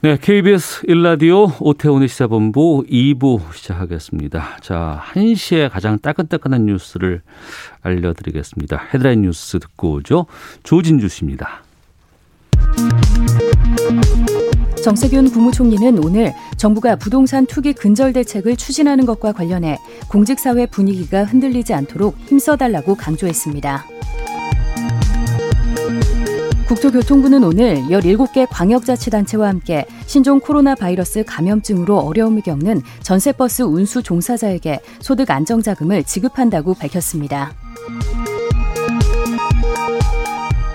네, KBS 1라디오 오태훈의 시사본부 2부 시작하겠습니다. 자, 1시에 가장 따끈따끈한 뉴스를 알려드리겠습니다. 헤드라인 뉴스 듣고 오죠. 조진주 씨입니다. 정세균 국무총리는 오늘 정부가 부동산 투기 근절 대책을 추진하는 것과 관련해 공직사회 분위기가 흔들리지 않도록 힘써달라고 강조했습니다. 국토교통부는 오늘 17개 광역자치단체와 함께 신종 코로나 바이러스 감염증으로 어려움을 겪는 전세버스 운수 종사자에게 소득 안정자금을 지급한다고 밝혔습니다.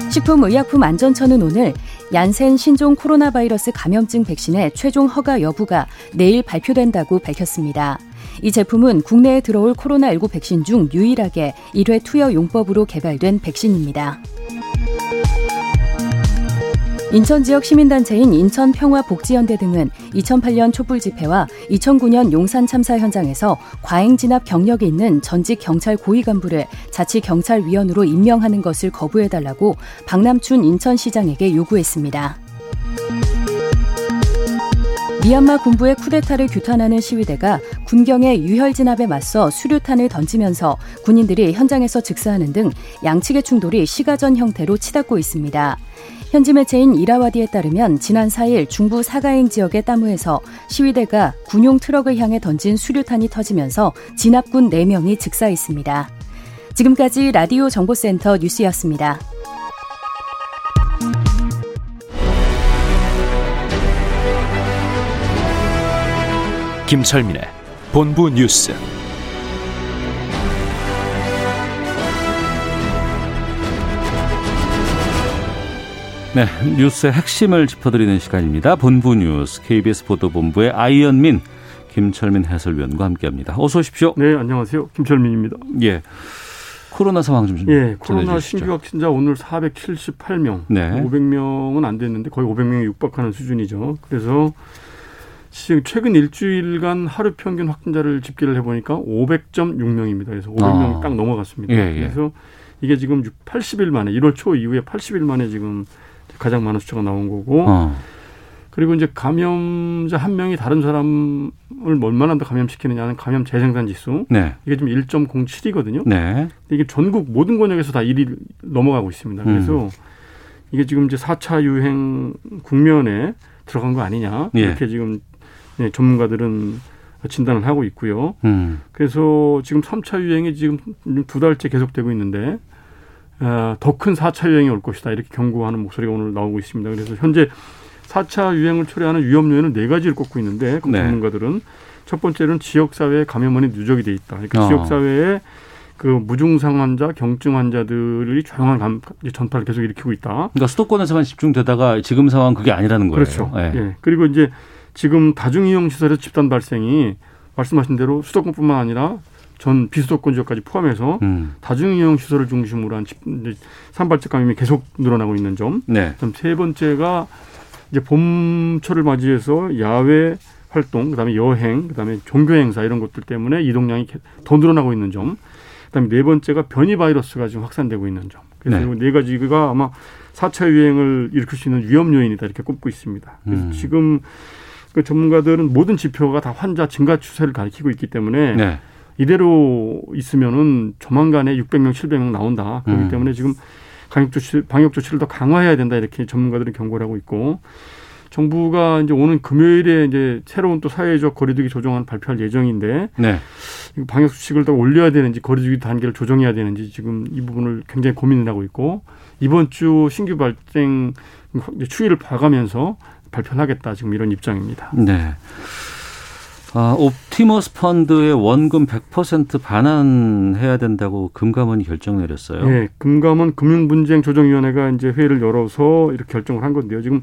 식품의약품안전처는 오늘 얀센 신종 코로나 바이러스 감염증 백신의 최종 허가 여부가 내일 발표된다고 밝혔습니다. 이 제품은 국내에 들어올 코로나19 백신 중 유일하게 1회 투여 용법으로 개발된 백신입니다. 인천 지역 시민단체인 인천평화복지연대 등은 2008년 촛불 집회와 2009년 용산 참사 현장에서 과잉 진압 경력이 있는 전직 경찰 고위 간부를 자치 경찰위원으로 임명하는 것을 거부해달라고 박남춘 인천시장에게 요구했습니다. 미얀마 군부의 쿠데타를 규탄하는 시위대가 군경의 유혈 진압에 맞서 수류탄을 던지면서 군인들이 현장에서 즉사하는 등 양측의 충돌이 시가전 형태로 치닫고 있습니다. 현지 매체인 이라와디에 따르면 지난 4일 중부 사가행 지역의 따무에서 시위대가 군용 트럭을 향해 던진 수류탄이 터지면서 진압군 4명이 즉사했습니다. 지금까지 라디오 정보센터 뉴스였습니다. 김철민의 본부 뉴스. 네, 뉴스의 핵심을 짚어드리는 시간입니다. 본부 뉴스 KBS 보도본부의 아이언민 김철민 해설위원과 함께합니다. 어서 오십시오. 네, 안녕하세요. 김철민입니다. 예. 코로나 상황 좀 예, 코로나 신규 확진자 오늘 478명. 네. 500명은 안 됐는데 거의 500명이 육박하는 수준이죠. 그래서 지금 최근 일주일간 하루 평균 확진자를 집계를 해보니까 500.6명입니다. 그래서 500명이 아. 딱 넘어갔습니다. 예, 예. 그래서 이게 지금 80일 만에 1월 초 이후에 80일 만에 지금 가장 많은 숫자가 나온 거고 어. 그리고 이제 감염자 한 명이 다른 사람을 얼마나 더 감염시키느냐는 감염 재생산 지수 네. 이게 지금 1.07이거든요. 네. 이게 전국 모든 권역에서 다 1위 넘어가고 있습니다. 그래서 음. 이게 지금 이제 4차 유행 국면에 들어간 거 아니냐 예. 이렇게 지금 네, 전문가들은 진단을 하고 있고요. 음. 그래서 지금 3차 유행이 지금 두 달째 계속되고 있는데 어, 더 큰 4차 유행이 올 것이다 이렇게 경고하는 목소리가 오늘 나오고 있습니다. 그래서 현재 4차 유행을 초래하는 위험 요인은 네 가지를 꼽고 있는데 그 네. 전문가들은 첫 번째는 지역 사회에 감염원이 누적이 돼 있다. 그러니까 어. 지역 사회에 그 무증상 환자, 경증 환자들이 조용한 감, 전파를 계속 일으키고 있다. 그러니까 수도권에서만 집중되다가 지금 상황 그게 아니라는 거예요. 그렇죠. 예. 예. 그리고 이제 지금 다중이용 시설에서 집단 발생이 말씀하신 대로 수도권뿐만 아니라 전 비수도권 지역까지 포함해서 음. 다중이용 시설을 중심으로 한 산발적 감염이 계속 늘어나고 있는 점. 네. 그다음 세 번째가 이제 봄철을 맞이해서 야외 활동, 그다음에 여행, 그다음에 종교 행사 이런 것들 때문에 이동량이 개- 더 늘어나고 있는 점. 그다음에 네 번째가 변이 바이러스가 지금 확산되고 있는 점. 그래서 네. 이네 가지가 아마 4차 유행을 일으킬 수 있는 위험 요인이다 이렇게 꼽고 있습니다. 그래서 음. 지금 그 전문가들은 모든 지표가 다 환자 증가 추세를 가리키고 있기 때문에 네. 이대로 있으면은 조만간에 600명, 700명 나온다. 그렇기 음. 때문에 지금 방역 조치, 방역 조치를 더 강화해야 된다. 이렇게 전문가들은 경고를 하고 있고 정부가 이제 오는 금요일에 이제 새로운 또 사회적 거리두기 조정안 발표할 예정인데 네. 방역 수칙을 더 올려야 되는지 거리두기 단계를 조정해야 되는지 지금 이 부분을 굉장히 고민을 하고 있고 이번 주 신규 발생 추이를 봐가면서 발표를 하겠다 지금 이런 입장입니다. 네. 아, 옵티머스 펀드의 원금 100% 반환해야 된다고 금감원이 결정 내렸어요. 예, 금감원 금융분쟁 조정위원회가 이제 회의를 열어서 이렇게 결정을 한 건데요. 지금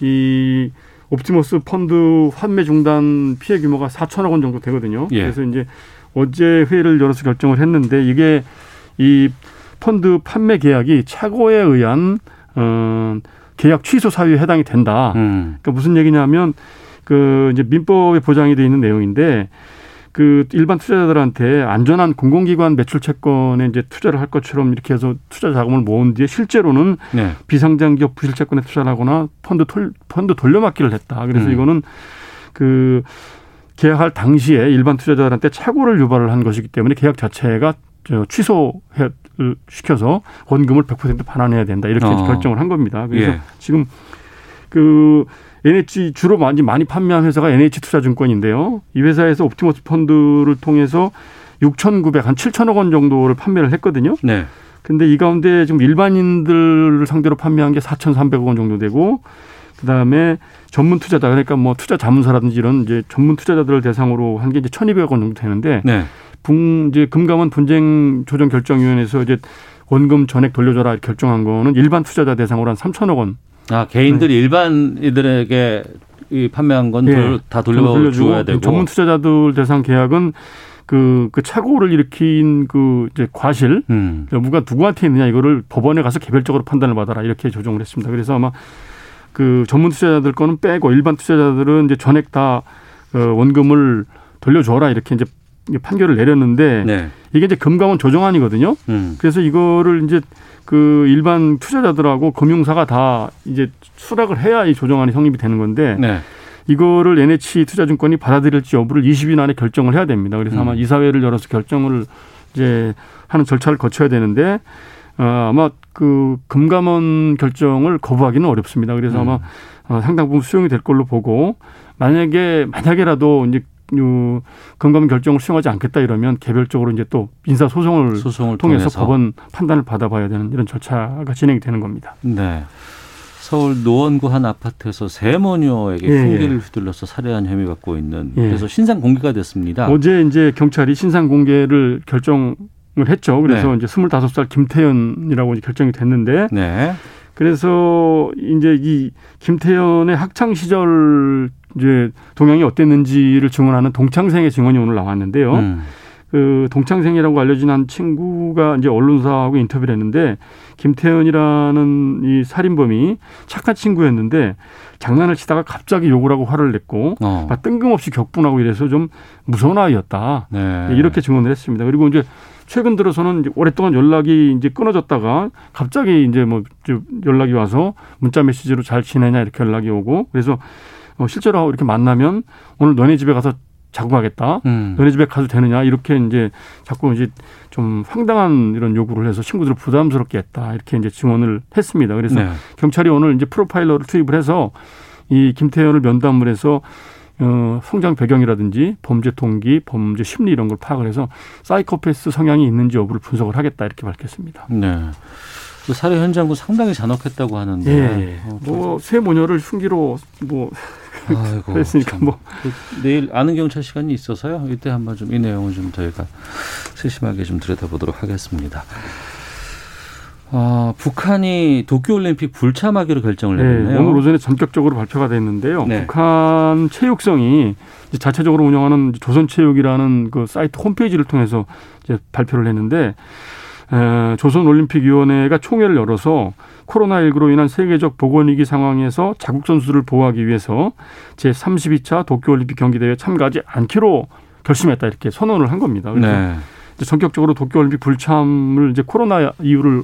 이 옵티머스 펀드 환매 중단 피해 규모가 4천억 원 정도 되거든요. 예. 그래서 이제 어제 회의를 열어서 결정을 했는데 이게 이 펀드 판매 계약이 착오에 의한 어 계약 취소 사유에 해당이 된다. 음. 그러니까 무슨 얘기냐면 그 이제 민법에 보장이 돼 있는 내용인데 그 일반 투자자들한테 안전한 공공기관 매출 채권에 이제 투자를 할 것처럼 이렇게 해서 투자 자금을 모은 뒤에 실제로는 네. 비상장 기업 부실 채권에 투자를 하거나 펀드 돌, 펀드 돌려막기를 했다. 그래서 음. 이거는 그 계약할 당시에 일반 투자자들한테 착오를 유발을 한 것이기 때문에 계약 자체가 저 취소 시켜서 원금을 100% 반환해야 된다. 이렇게 어. 결정을 한 겁니다. 그래서 예. 지금 그 NH 주로 많이 많이 판매한 회사가 NH 투자증권인데요. 이 회사에서 옵티머스 펀드를 통해서 6,900, 한 7천억 원 정도를 판매를 했거든요. 네. 근데 이 가운데 지금 일반인들을 상대로 판매한 게 4,300억 원 정도 되고 그다음에 전문 투자자 그러니까 뭐 투자 자문사라든지 이런 이제 전문 투자자들을 대상으로 한 게 이제 1,200억 원 정도 되는데 네. 분 이제 금감원 분쟁 조정 결정 위원회에서 이제 원금 전액 돌려줘라 결정한 거는 일반 투자자 대상으로 한 3천억 원 아, 개인들이 일반인들에게 이 판매한 건 예. 다 돌려줘야 되고. 전문 투자자들 대상 계약은 그, 그 착오를 일으킨 그 이제 과실 음. 누가 누구한테 있느냐 이거를 법원에 가서 개별적으로 판단을 받아라 이렇게 조정을 했습니다. 그래서 아마 그 전문 투자자들 거는 빼고 일반 투자자들은 이제 전액 다 어, 원금을 돌려줘라 이렇게 이제 판결을 내렸는데 네. 이게 이제 금감원 조정안이거든요. 음. 그래서 이거를 이제 그 일반 투자자들하고 금융사가 다 이제 수락을 해야 이 조정안이 성립이 되는 건데 네. 이거를 NH 투자증권이 받아들일지 여부를 20일 안에 결정을 해야 됩니다. 그래서 아마 음. 이사회를 열어서 결정을 이제 하는 절차를 거쳐야 되는데 어, 아마 그 금감원 결정을 거부하기는 어렵습니다. 그래서 음. 아마 어, 상당 부분 수용이 될 걸로 보고 만약에 만약에라도 이제 요 금감원 결정을 수용하지 않겠다 이러면 개별적으로 이제 또 인사 소송을 소송을 통해서 통해서 법원 판단을 받아봐야 되는 이런 절차가 진행이 되는 겁니다. 네. 서울 노원구 한 아파트에서 세모녀에게 예, 흉기를 휘둘러서 살해한 혐의 받고 있는 예. 그래서 신상 공개가 됐습니다. 어제 이제 경찰이 신상 공개를 결정을 했죠. 그래서 네. 이제 25살 김태현이라고 이제 결정이 됐는데 네. 그래서 이제 이 김태현의 학창 시절 이제 동향이 어땠는지를 증언하는 동창생의 증언이 오늘 나왔는데요. 음. 그 동창생이라고 알려진 한 친구가 이제 언론사하고 인터뷰를 했는데 김태현이라는 이 살인범이 착한 친구였는데 장난을 치다가 갑자기 욕을 하고 화를 냈고 어. 막 뜬금없이 격분하고 이래서 좀 무서운 아이였다. 네. 이렇게 증언을 했습니다. 그리고 이제 최근 들어서는 이제 오랫동안 연락이 이제 끊어졌다가 갑자기 이제 뭐좀 연락이 와서 문자 메시지로 잘 지내냐 이렇게 연락이 오고 그래서 어 실제로 이렇게 만나면 오늘 너네 집에 가서 자고 가겠다. 음. 너네 집에 가도 되느냐 이렇게 이제 자꾸 이제 좀 황당한 이런 요구를 해서 친구들을 부담스럽게 했다 이렇게 이제 증언을 했습니다. 그래서 네. 경찰이 오늘 이제 프로파일러를 투입을 해서 이 김태현을 면담을 해서 어, 성장 배경이라든지 범죄 동기, 범죄 심리 이런 걸 파악을 해서 사이코패스 성향이 있는지 여부를 분석을 하겠다 이렇게 밝혔습니다. 네. 그 살해 현장도 상당히 잔혹했다고 하는데. 예. 어, 뭐새 모녀를 흉기로 뭐 아이고, 그랬으니까 참. 뭐그 내일 아는 경찰 시간이 있어서요. 이때 한번 좀 이 내용을 좀 저희가 세심하게 좀 들여다보도록 하겠습니다. 아, 북한이 도쿄올림픽 불참하기로 결정을 네, 내렸네요. 오늘 오전에 전격적으로 발표가 됐는데요. 네. 북한 체육성이 자체적으로 운영하는 조선체육이라는 그 사이트 홈페이지를 통해서 발표를 했는데 에, 조선올림픽위원회가 총회를 열어서 코로나19로 인한 세계적 보건위기 상황에서 자국 선수들을 보호하기 위해서 제 32차 도쿄올림픽 경기대회에 참가하지 않기로 결심했다 이렇게 선언을 한 겁니다. 그래서 네. 이제 전격적으로 도쿄올림픽 불참을 이제 코로나 이유를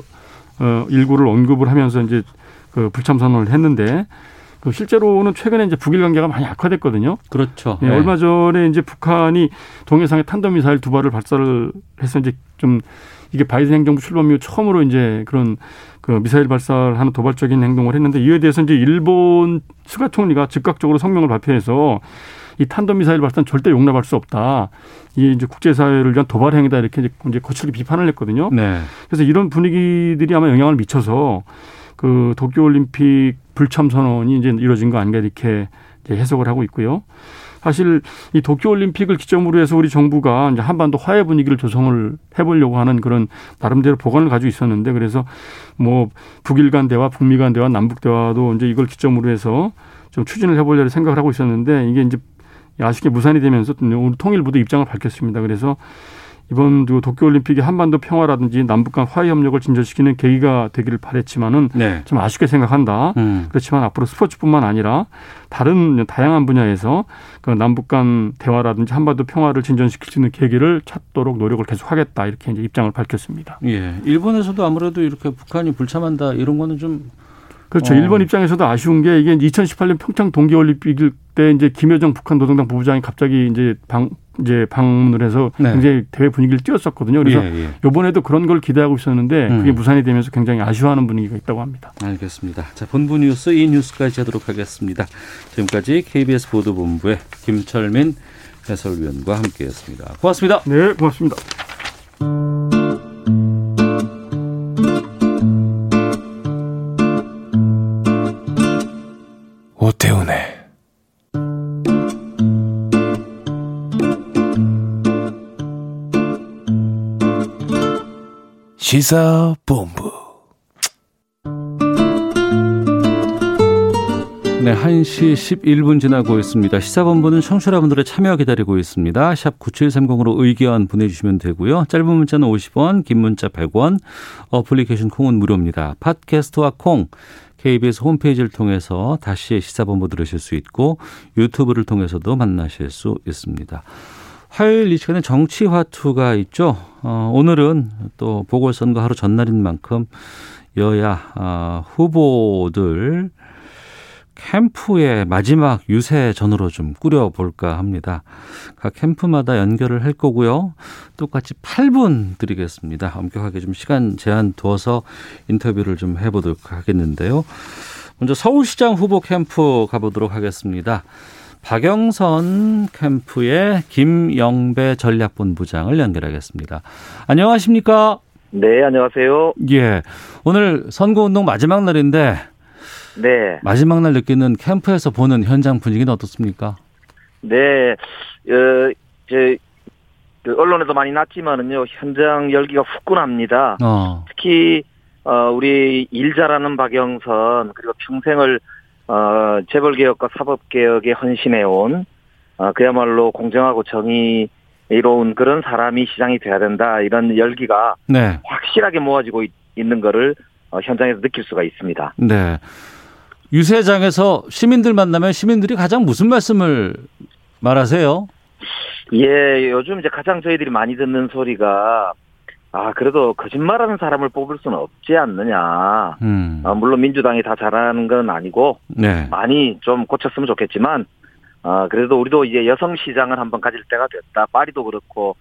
어 일구를 언급을 하면서 이제 그 불참 선언을 했는데 그 실제로는 최근에 이제 북일 관계가 많이 악화됐거든요. 그렇죠. 예, 네. 얼마 전에 이제 북한이 동해상에 탄도미사일 두 발을 발사를 해서 이제 좀 이게 바이든 행정부 출범 이후 처음으로 이제 그런 그 미사일 발사를 하는 도발적인 행동을 했는데 이에 대해서 이제 일본 스가 총리가 즉각적으로 성명을 발표해서 이 탄도 미사일 발사는 절대 용납할 수 없다. 이게 이제 국제사회를 위한 도발 행위다 이렇게 이제 거칠게 비판을 했거든요. 네. 그래서 이런 분위기들이 아마 영향을 미쳐서 그 도쿄 올림픽 불참 선언이 이제 이루어진 거 아닌가 이렇게 해석을 하고 있고요. 사실 이 도쿄올림픽을 기점으로 해서 우리 정부가 이제 한반도 화해 분위기를 조성을 해보려고 하는 그런 나름대로 보관을 가지고 있었는데 그래서 뭐 북일 간 대화, 북미 간 대화, 남북 대화도 이제 이걸 기점으로 해서 좀 추진을 해보려고 생각을 하고 있었는데 이게 이제 아쉽게 무산이 되면서 우리 통일부도 입장을 밝혔습니다. 그래서 이번 도쿄올림픽이 한반도 평화라든지 남북 간 화해 협력을 진전시키는 계기가 되기를 바랬지만은 네. 좀 아쉽게 생각한다. 음. 그렇지만 앞으로 스포츠뿐만 아니라 다른 다양한 분야에서 그 남북 간 대화라든지 한반도 평화를 진전시킬 수 있는 계기를 찾도록 노력을 계속하겠다 이렇게 이제 입장을 밝혔습니다. 예. 일본에서도 아무래도 이렇게 북한이 불참한다 이런 거는 좀 그렇죠. 어. 일본 입장에서도 아쉬운 게 이게 2018년 평창 동계올림픽 때 이제 김여정 북한 노동당 부부장이 갑자기 이제 방 이제 방문을 해서 네. 굉장히 대회 분위기를 띄웠었거든요. 그래서 예, 예. 이번에도 그런 걸 기대하고 있었는데 음. 그게 무산이 되면서 굉장히 아쉬워하는 분위기가 있다고 합니다. 알겠습니다. 자, 본부 뉴스 이 뉴스까지 하도록 하겠습니다. 지금까지 KBS 보도본부의 김철민 해설위원과 함께했습니다. 고맙습니다. 네, 고맙습니다. 오태훈의 시사본부 네, 1시 11분 지나고 있습니다. 시사본부는 청취자분들의 참여 기다리고 있습니다. 샵 9730으로 의견 보내주시면 되고요. 짧은 문자는 50원, 긴 문자 100원, 어플리케이션 콩은 무료입니다. 팟캐스트와 콩, KBS 홈페이지를 통해서 다시 시사본부 들으실 수 있고 유튜브를 통해서도 만나실 수 있습니다. 화요일 이 시간에 정치화투가 있죠. 어, 오늘은 또 보궐선거 하루 전날인 만큼 여야 아, 후보들 캠프의 마지막 유세 전으로 좀 꾸려볼까 합니다. 각 캠프마다 연결을 할 거고요. 똑같이 8분 드리겠습니다. 엄격하게 좀 시간 제한 두어서 인터뷰를 좀 해보도록 하겠는데요. 먼저 서울시장 후보 캠프 가보도록 하겠습니다. 박영선 캠프의 김영배 전략본부장을 연결하겠습니다. 안녕하십니까? 네, 안녕하세요. 예. 오늘 선거운동 마지막 날인데 네, 마지막 날 느끼는 캠프에서 보는 현장 분위기는 어떻습니까? 네, 어, 제, 그 언론에도 많이 났지만은요, 현장 열기가 후끈합니다. 어, 특히, 어, 우리 일 잘하는 박영선, 그리고 평생을, 어, 재벌 개혁과 사법 개혁에 헌신해온, 어, 그야말로 공정하고 정의로운 그런 사람이 시장이 돼야 된다, 이런 열기가 네, 확실하게 모아지고 있, 는 거를, 어, 현장에서 느낄 수가 있습니다. 네. 유세장에서 시민들 만나면 시민들이 가장 무슨 말씀을 말하세요? 예, 요즘 이제 가장 저희들이 많이 듣는 소리가 아 그래도 거짓말하는 사람을 뽑을 수는 없지 않느냐. 음, 아, 물론 민주당이 다 잘하는 건 아니고 네, 많이 좀 고쳤으면 좋겠지만 아 그래도 우리도 이제 여성 시장을 한번 가질 때가 됐다. 파리도 그렇고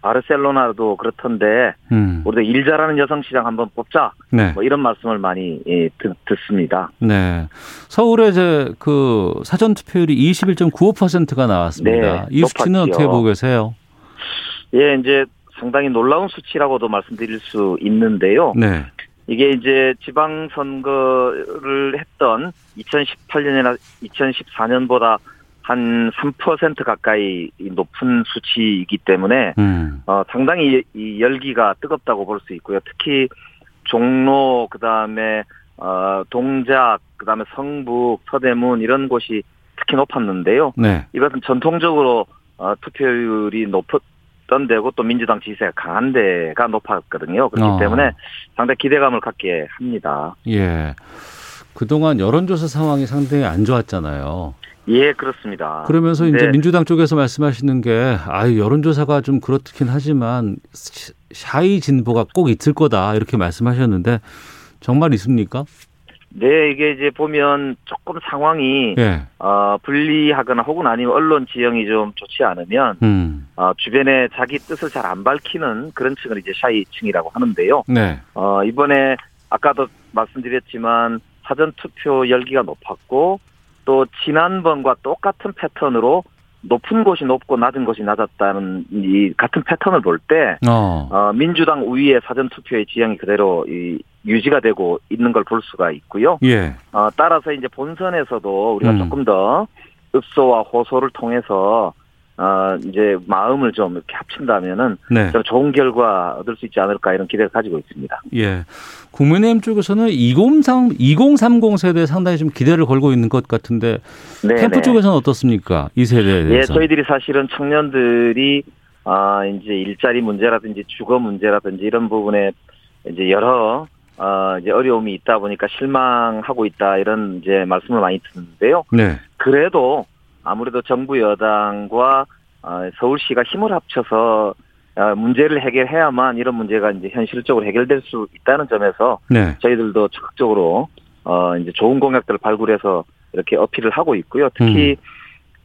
바르셀로나도 그렇던데 음, 우리도 일 잘하는 여성 시장 한번 뽑자. 네, 뭐 이런 말씀을 많이 예, 듣, 듣습니다. 네. 서울의 이제 그 사전 투표율이 21.95%가 나왔습니다. 네, 이 수치는 높았지요. 어떻게 보고 계세요? 예, 이제 상당히 놀라운 수치라고도 말씀드릴 수 있는데요. 네, 이게 이제 지방선거를 했던 2018년이나 2014년보다 한 3% 가까이 높은 수치이기 때문에 음, 어, 상당히 이 열기가 뜨겁다고 볼 수 있고요. 특히 종로 그다음에 어, 동작 그다음에 성북 서대문 이런 곳이 특히 높았는데요. 네, 이것은 전통적으로 어, 투표율이 높 았던 데고 또 민주당 지지세가 강한 데가 높았거든요. 그렇기 어. 때문에 상당히 기대감을 갖게 합니다. 예. 그동안 여론조사 상황이 상당히 안 좋았잖아요. 예, 그렇습니다. 그러면서 이제 네. 민주당 쪽에서 말씀하시는 게 아유 여론조사가 좀 그렇긴 하지만 시- 샤이 진보가 꼭 있을 거다 이렇게 말씀하셨는데 정말 있습니까? 네, 이게 이제 보면 조금 상황이 예. 어, 불리하거나 혹은 아니면 언론 지형이 좀 좋지 않으면 음. 어, 주변에 자기 뜻을 잘 안 밝히는 그런 층을 이제 샤이층이라고 하는데요. 네. 어, 이번에 아까도 말씀드렸지만 사전 투표 열기가 높았고 또 지난번과 똑같은 패턴으로 높은 곳이 높고 낮은 곳이 낮았다는 이 같은 패턴을 볼때 어. 어, 민주당 우위의 사전 투표의 지형이 그대로 이, 유지가 되고 있는 걸 볼 수가 있고요. 예. 어, 따라서 이제 본선에서도 우리가 음. 조금 더 읍소와 호소를 통해서 어, 이제 마음을 좀 이렇게 합친다면은 네. 저는 좋은 결과 얻을 수 있지 않을까 이런 기대를 가지고 있습니다. 예. 국민의힘 쪽에서는 2030, 2030 세대에 상당히 좀 기대를 걸고 있는 것 같은데 네, 캠프 네. 쪽에서는 어떻습니까? 이 세대에 예, 대해서. 저희들이 사실은 청년들이 아 이제 일자리 문제라든지 주거 문제라든지 이런 부분에 이제 여러 어 이제 어려움이 있다 보니까 실망하고 있다 이런 이제 말씀을 많이 듣는데요. 네. 그래도 아무래도 정부 여당과 어, 서울시가 힘을 합쳐서 어, 문제를 해결해야만 이런 문제가 이제 현실적으로 해결될 수 있다는 점에서 네. 저희들도 적극적으로 어 이제 좋은 공약들을 발굴해서 이렇게 어필을 하고 있고요. 특히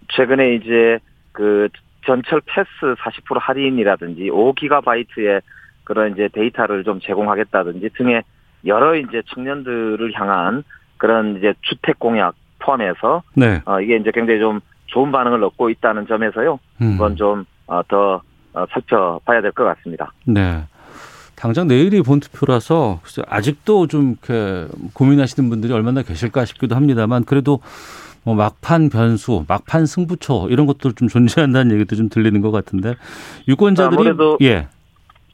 최근에 이제 그 전철 패스 40% 할인이라든지 5기가바이트의 그런 이제 데이터를 좀 제공하겠다든지 등의 여러 이제 청년들을 향한 그런 이제 주택 공약 포함해서 네. 어 이게 이제 굉장히 좀 좋은 반응을 얻고 있다는 점에서요. 음. 이건 좀더 어, 살펴봐야 될 것 같습니다. 네. 당장 내일이 본투표라서 글쎄 아직도 좀 이렇게 고민하시는 분들이 얼마나 계실까 싶기도 합니다만 그래도 뭐 막판 변수, 막판 승부처 이런 것도 좀 존재한다는 얘기도 좀 들리는 것 같은데 유권자들이 아무래도 예.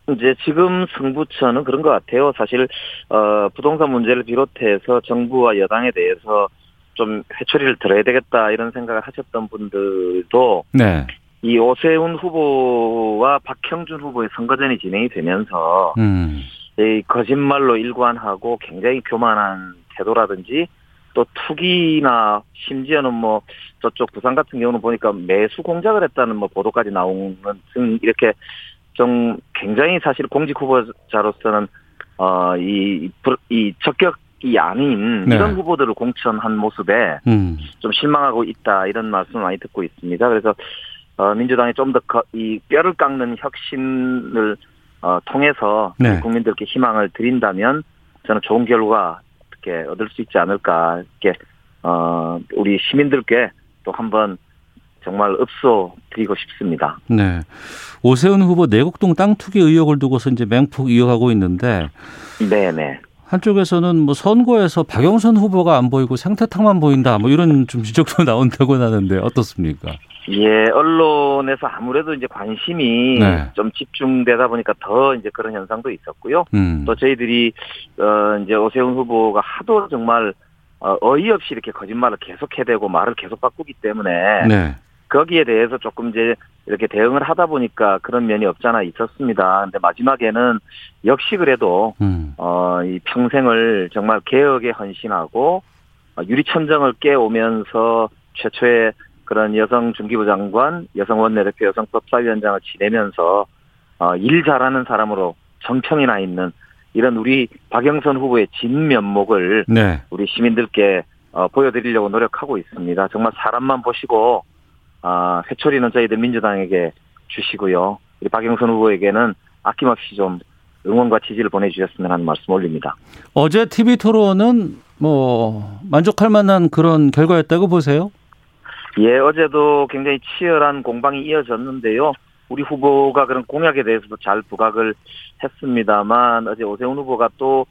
이제 지금 승부처는 그런 것 같아요. 사실 어 부동산 문제를 비롯해서 정부와 여당에 대해서 좀 회초리를 들어야 되겠다 이런 생각을 하셨던 분들도 네. 이 오세훈 후보와 박형준 후보의 선거전이 진행이 되면서 음. 이 거짓말로 일관하고 굉장히 교만한 태도라든지 또 투기나 심지어는 뭐 저쪽 부산 같은 경우는 보니까 매수 공작을 했다는 뭐 보도까지 나오는 등 이렇게 좀 굉장히 사실 공직 후보자로서는 어이 이 적격이 아닌 네. 이런 후보들을 공천한 모습에 음. 좀 실망하고 있다 이런 말씀을 많이 듣고 있습니다. 그래서 어, 민주당이 좀 더 이 뼈를 깎는 혁신을 어, 통해서 네. 국민들께 희망을 드린다면 저는 좋은 결과 이렇게 얻을 수 있지 않을까 이렇게 어, 우리 시민들께 또 한번 정말 읍소 드리고 싶습니다. 네. 오세훈 후보 내곡동 땅 투기 의혹을 두고서 이제 맹폭 이어가고 있는데 네네. 한쪽에서는 뭐 선거에서 박영선 후보가 안 보이고 생태탕만 보인다 뭐 이런 좀 지적도 나온다고 하는데 어떻습니까? 예, 언론에서 아무래도 이제 관심이 네. 좀 집중되다 보니까 더 이제 그런 현상도 있었고요. 음. 또 저희들이 어 이제 오세훈 후보가 하도 정말 어, 어이없이 이렇게 거짓말을 계속 해대고 말을 계속 바꾸기 때문에 네. 거기에 대해서 조금 이제 이렇게 대응을 하다 보니까 그런 면이 없잖아 있었습니다. 근데 마지막에는 역시 그래도 음. 어, 이 평생을 정말 개혁에 헌신하고 어, 유리천정을 깨오면서 최초의 그런 여성 중기부 장관, 여성 원내대표, 여성 법사위원장을 지내면서 어, 일 잘하는 사람으로 정평이 나 있는 이런 우리 박영선 후보의 진면목을 네. 우리 시민들께 어, 보여드리려고 노력하고 있습니다. 정말 사람만 보시고 아, 회초리는 저희들 민주당에게 주시고요. 우리 박영선 후보에게는 아낌없이 좀 응원과 지지를 보내주셨으면 하는 말씀 올립니다. 어제 TV 토론은 뭐 만족할 만한 그런 결과였다고 보세요? 예, 어제도 굉장히 치열한 공방이 이어졌는데요. 우리 후보가 그런 공약에 대해서도 잘 부각을 했습니다만 어제 오세훈 후보가 또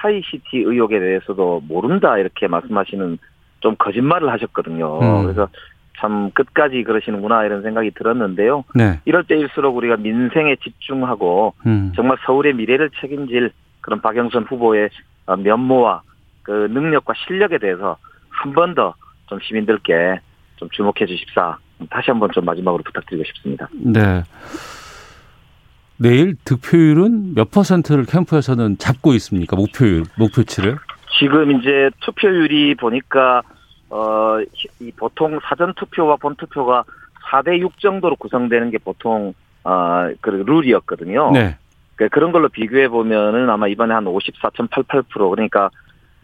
사이시티 의혹에 대해서도 모른다 이렇게 말씀하시는 좀 거짓말을 하셨거든요. 음. 그래서 참 끝까지 그러시는구나 이런 생각이 들었는데요. 네. 이럴 때일수록 우리가 민생에 집중하고 음. 정말 서울의 미래를 책임질 그런 박영선 후보의 어, 면모와 그 능력과 실력에 대해서 한 번 더 좀 시민들께 좀 주목해 주십사. 다시 한번 좀 마지막으로 부탁드리고 싶습니다. 네. 내일 득표율은 몇 퍼센트를 캠프에서는 잡고 있습니까? 목표율, 목표치를? 지금 이제 투표율이 보니까 어, 이 보통 사전 투표와 본 투표가 4대 6 정도로 구성되는 게 보통 어, 그 룰이었거든요. 네. 그 그런 걸로 비교해 보면은 아마 이번에 한 54.88% 그러니까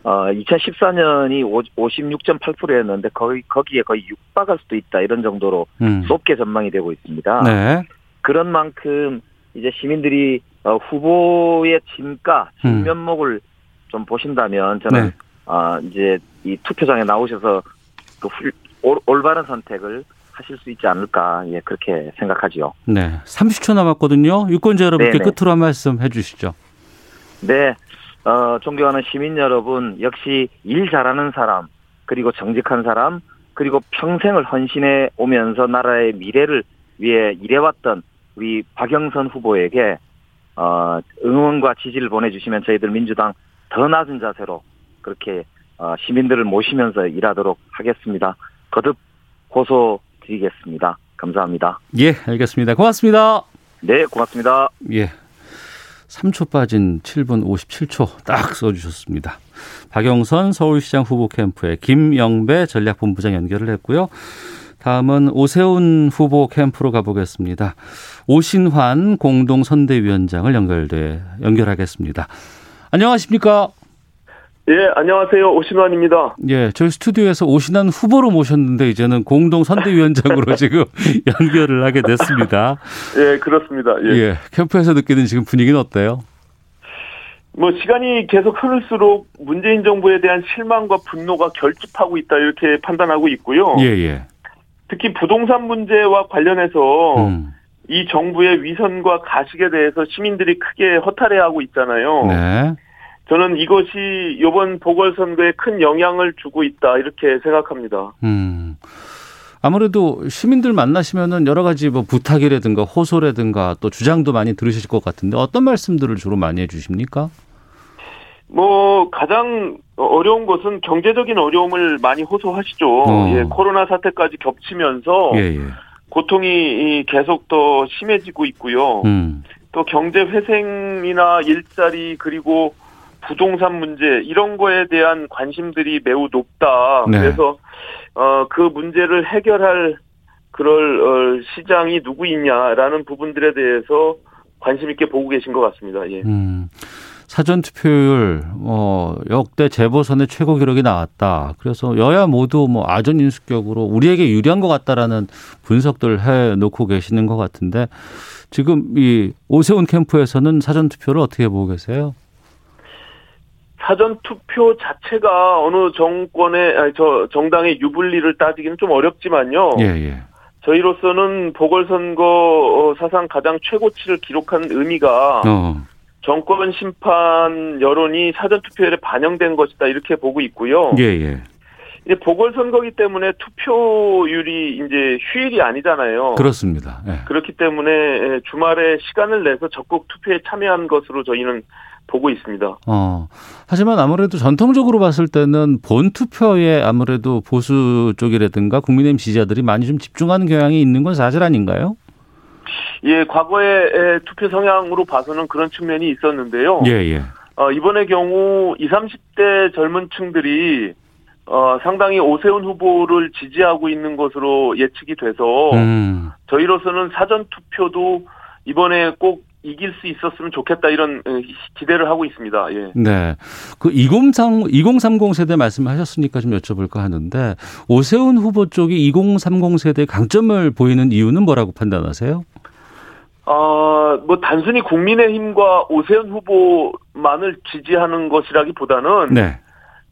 어 2014년이 56.8%였는데 거의 거기에 거의 육박할 수도 있다 이런 정도로 음. 높게 전망이 되고 있습니다. 네. 그런 만큼 이제 시민들이 어, 후보의 진가 진면목을 좀 보신다면 저는 음. 네. 아 이제 이 투표장에 나오셔서 그 훌, 올, 올바른 선택을 하실 수 있지 않을까 예 그렇게 생각하지요. 네. 30초 남았거든요. 유권자 여러분께 네네. 끝으로 한 말씀 해 주시죠. 네, 어, 존경하는 시민 여러분, 역시 일 잘하는 사람, 그리고 정직한 사람, 그리고 평생을 헌신해 오면서 나라의 미래를 위해 일해왔던 우리 박영선 후보에게 어, 응원과 지지를 보내주시면 저희들 민주당 더 낮은 자세로 그렇게 어, 시민들을 모시면서 일하도록 하겠습니다. 거듭 호소 드리겠습니다. 감사합니다. 예, 알겠습니다. 고맙습니다. 네, 고맙습니다. 예. 3초 빠진 7분 57초 딱 써주셨습니다. 박영선 서울시장 후보 캠프에 김영배 전략본부장 연결을 했고요. 다음은 오세훈 후보 캠프로 가보겠습니다. 오신환 공동선대위원장을 연결돼 연결하겠습니다. 안녕하십니까? 예, 안녕하세요. 오신환입니다. 예, 저희 스튜디오에서 오신환 후보로 모셨는데 이제는 공동 선대위원장으로 지금 연결을 하게 됐습니다. 예, 그렇습니다. 예. 예, 캠프에서 느끼는 지금 분위기는 어때요? 뭐 시간이 계속 흐를수록 문재인 정부에 대한 실망과 분노가 결집하고 있다 이렇게 판단하고 있고요. 예, 예. 특히 부동산 문제와 관련해서 음. 이 정부의 위선과 가식에 대해서 시민들이 크게 허탈해하고 있잖아요. 네. 저는 이것이 이번 보궐선거에 큰 영향을 주고 있다 이렇게 생각합니다. 음. 아무래도 시민들 만나시면은 여러 가지 뭐 부탁이라든가 호소라든가 또 주장도 많이 들으실 것 같은데 어떤 말씀들을 주로 많이 해주십니까? 뭐 가장 어려운 것은 경제적인 어려움을 많이 호소하시죠. 어. 예, 코로나 사태까지 겹치면서 예, 예. 고통이 계속 더 심해지고 있고요. 음. 또 경제 회생이나 일자리 그리고 부동산 문제 이런 거에 대한 관심들이 매우 높다. 네. 그래서 어 그 문제를 해결할 그럴 어, 시장이 누구 있냐라는 부분들에 대해서 관심 있게 보고 계신 것 같습니다. 예. 음. 사전 투표율 어 역대 재보선의 최고 기록이 나왔다. 그래서 여야 모두 뭐 아전 인수격으로 우리에게 유리한 것 같다라는 분석들 해 놓고 계시는 것 같은데 지금 이 오세훈 캠프에서는 사전 투표를 어떻게 보고 계세요? 사전 투표 자체가 어느 정권의 아니, 저 정당의 유불리를 따지기는 좀 어렵지만요. 예, 예. 저희로서는 보궐선거 어, 사상 가장 최고치를 기록한 의미가 어. 정권 심판 여론이 사전 투표율에 반영된 것이다 이렇게 보고 있고요. 예, 예. 이제 보궐선거기 때문에 투표율이 이제 휴일이 아니잖아요. 그렇습니다. 예. 그렇기 때문에 주말에 시간을 내서 적극 투표에 참여한 것으로 저희는 보고 있습니다. 어. 하지만 아무래도 전통적으로 봤을 때는 본 투표에 아무래도 보수 쪽이라든가 국민의힘 지지자들이 많이 좀 집중하는 경향이 있는 건 사실 아닌가요? 예, 과거의 투표 성향으로 봐서는 그런 측면이 있었는데요. 예, 예. 어, 이번의 경우 20, 30대 젊은 층들이 어, 상당히 오세훈 후보를 지지하고 있는 것으로 예측이 돼서 음. 저희로서는 사전 투표도 이번에 꼭 이길 수 있었으면 좋겠다 이런 어, 기대를 하고 있습니다. 예. 네. 그 2030, 2030 세대 말씀하셨으니까 좀 여쭤볼까 하는데 오세훈 후보 쪽이 2030 세대의 강점을 보이는 이유는 뭐라고 판단하세요? 어, 뭐 단순히 국민의힘과 오세훈 후보만을 지지하는 것이라기보다는 네.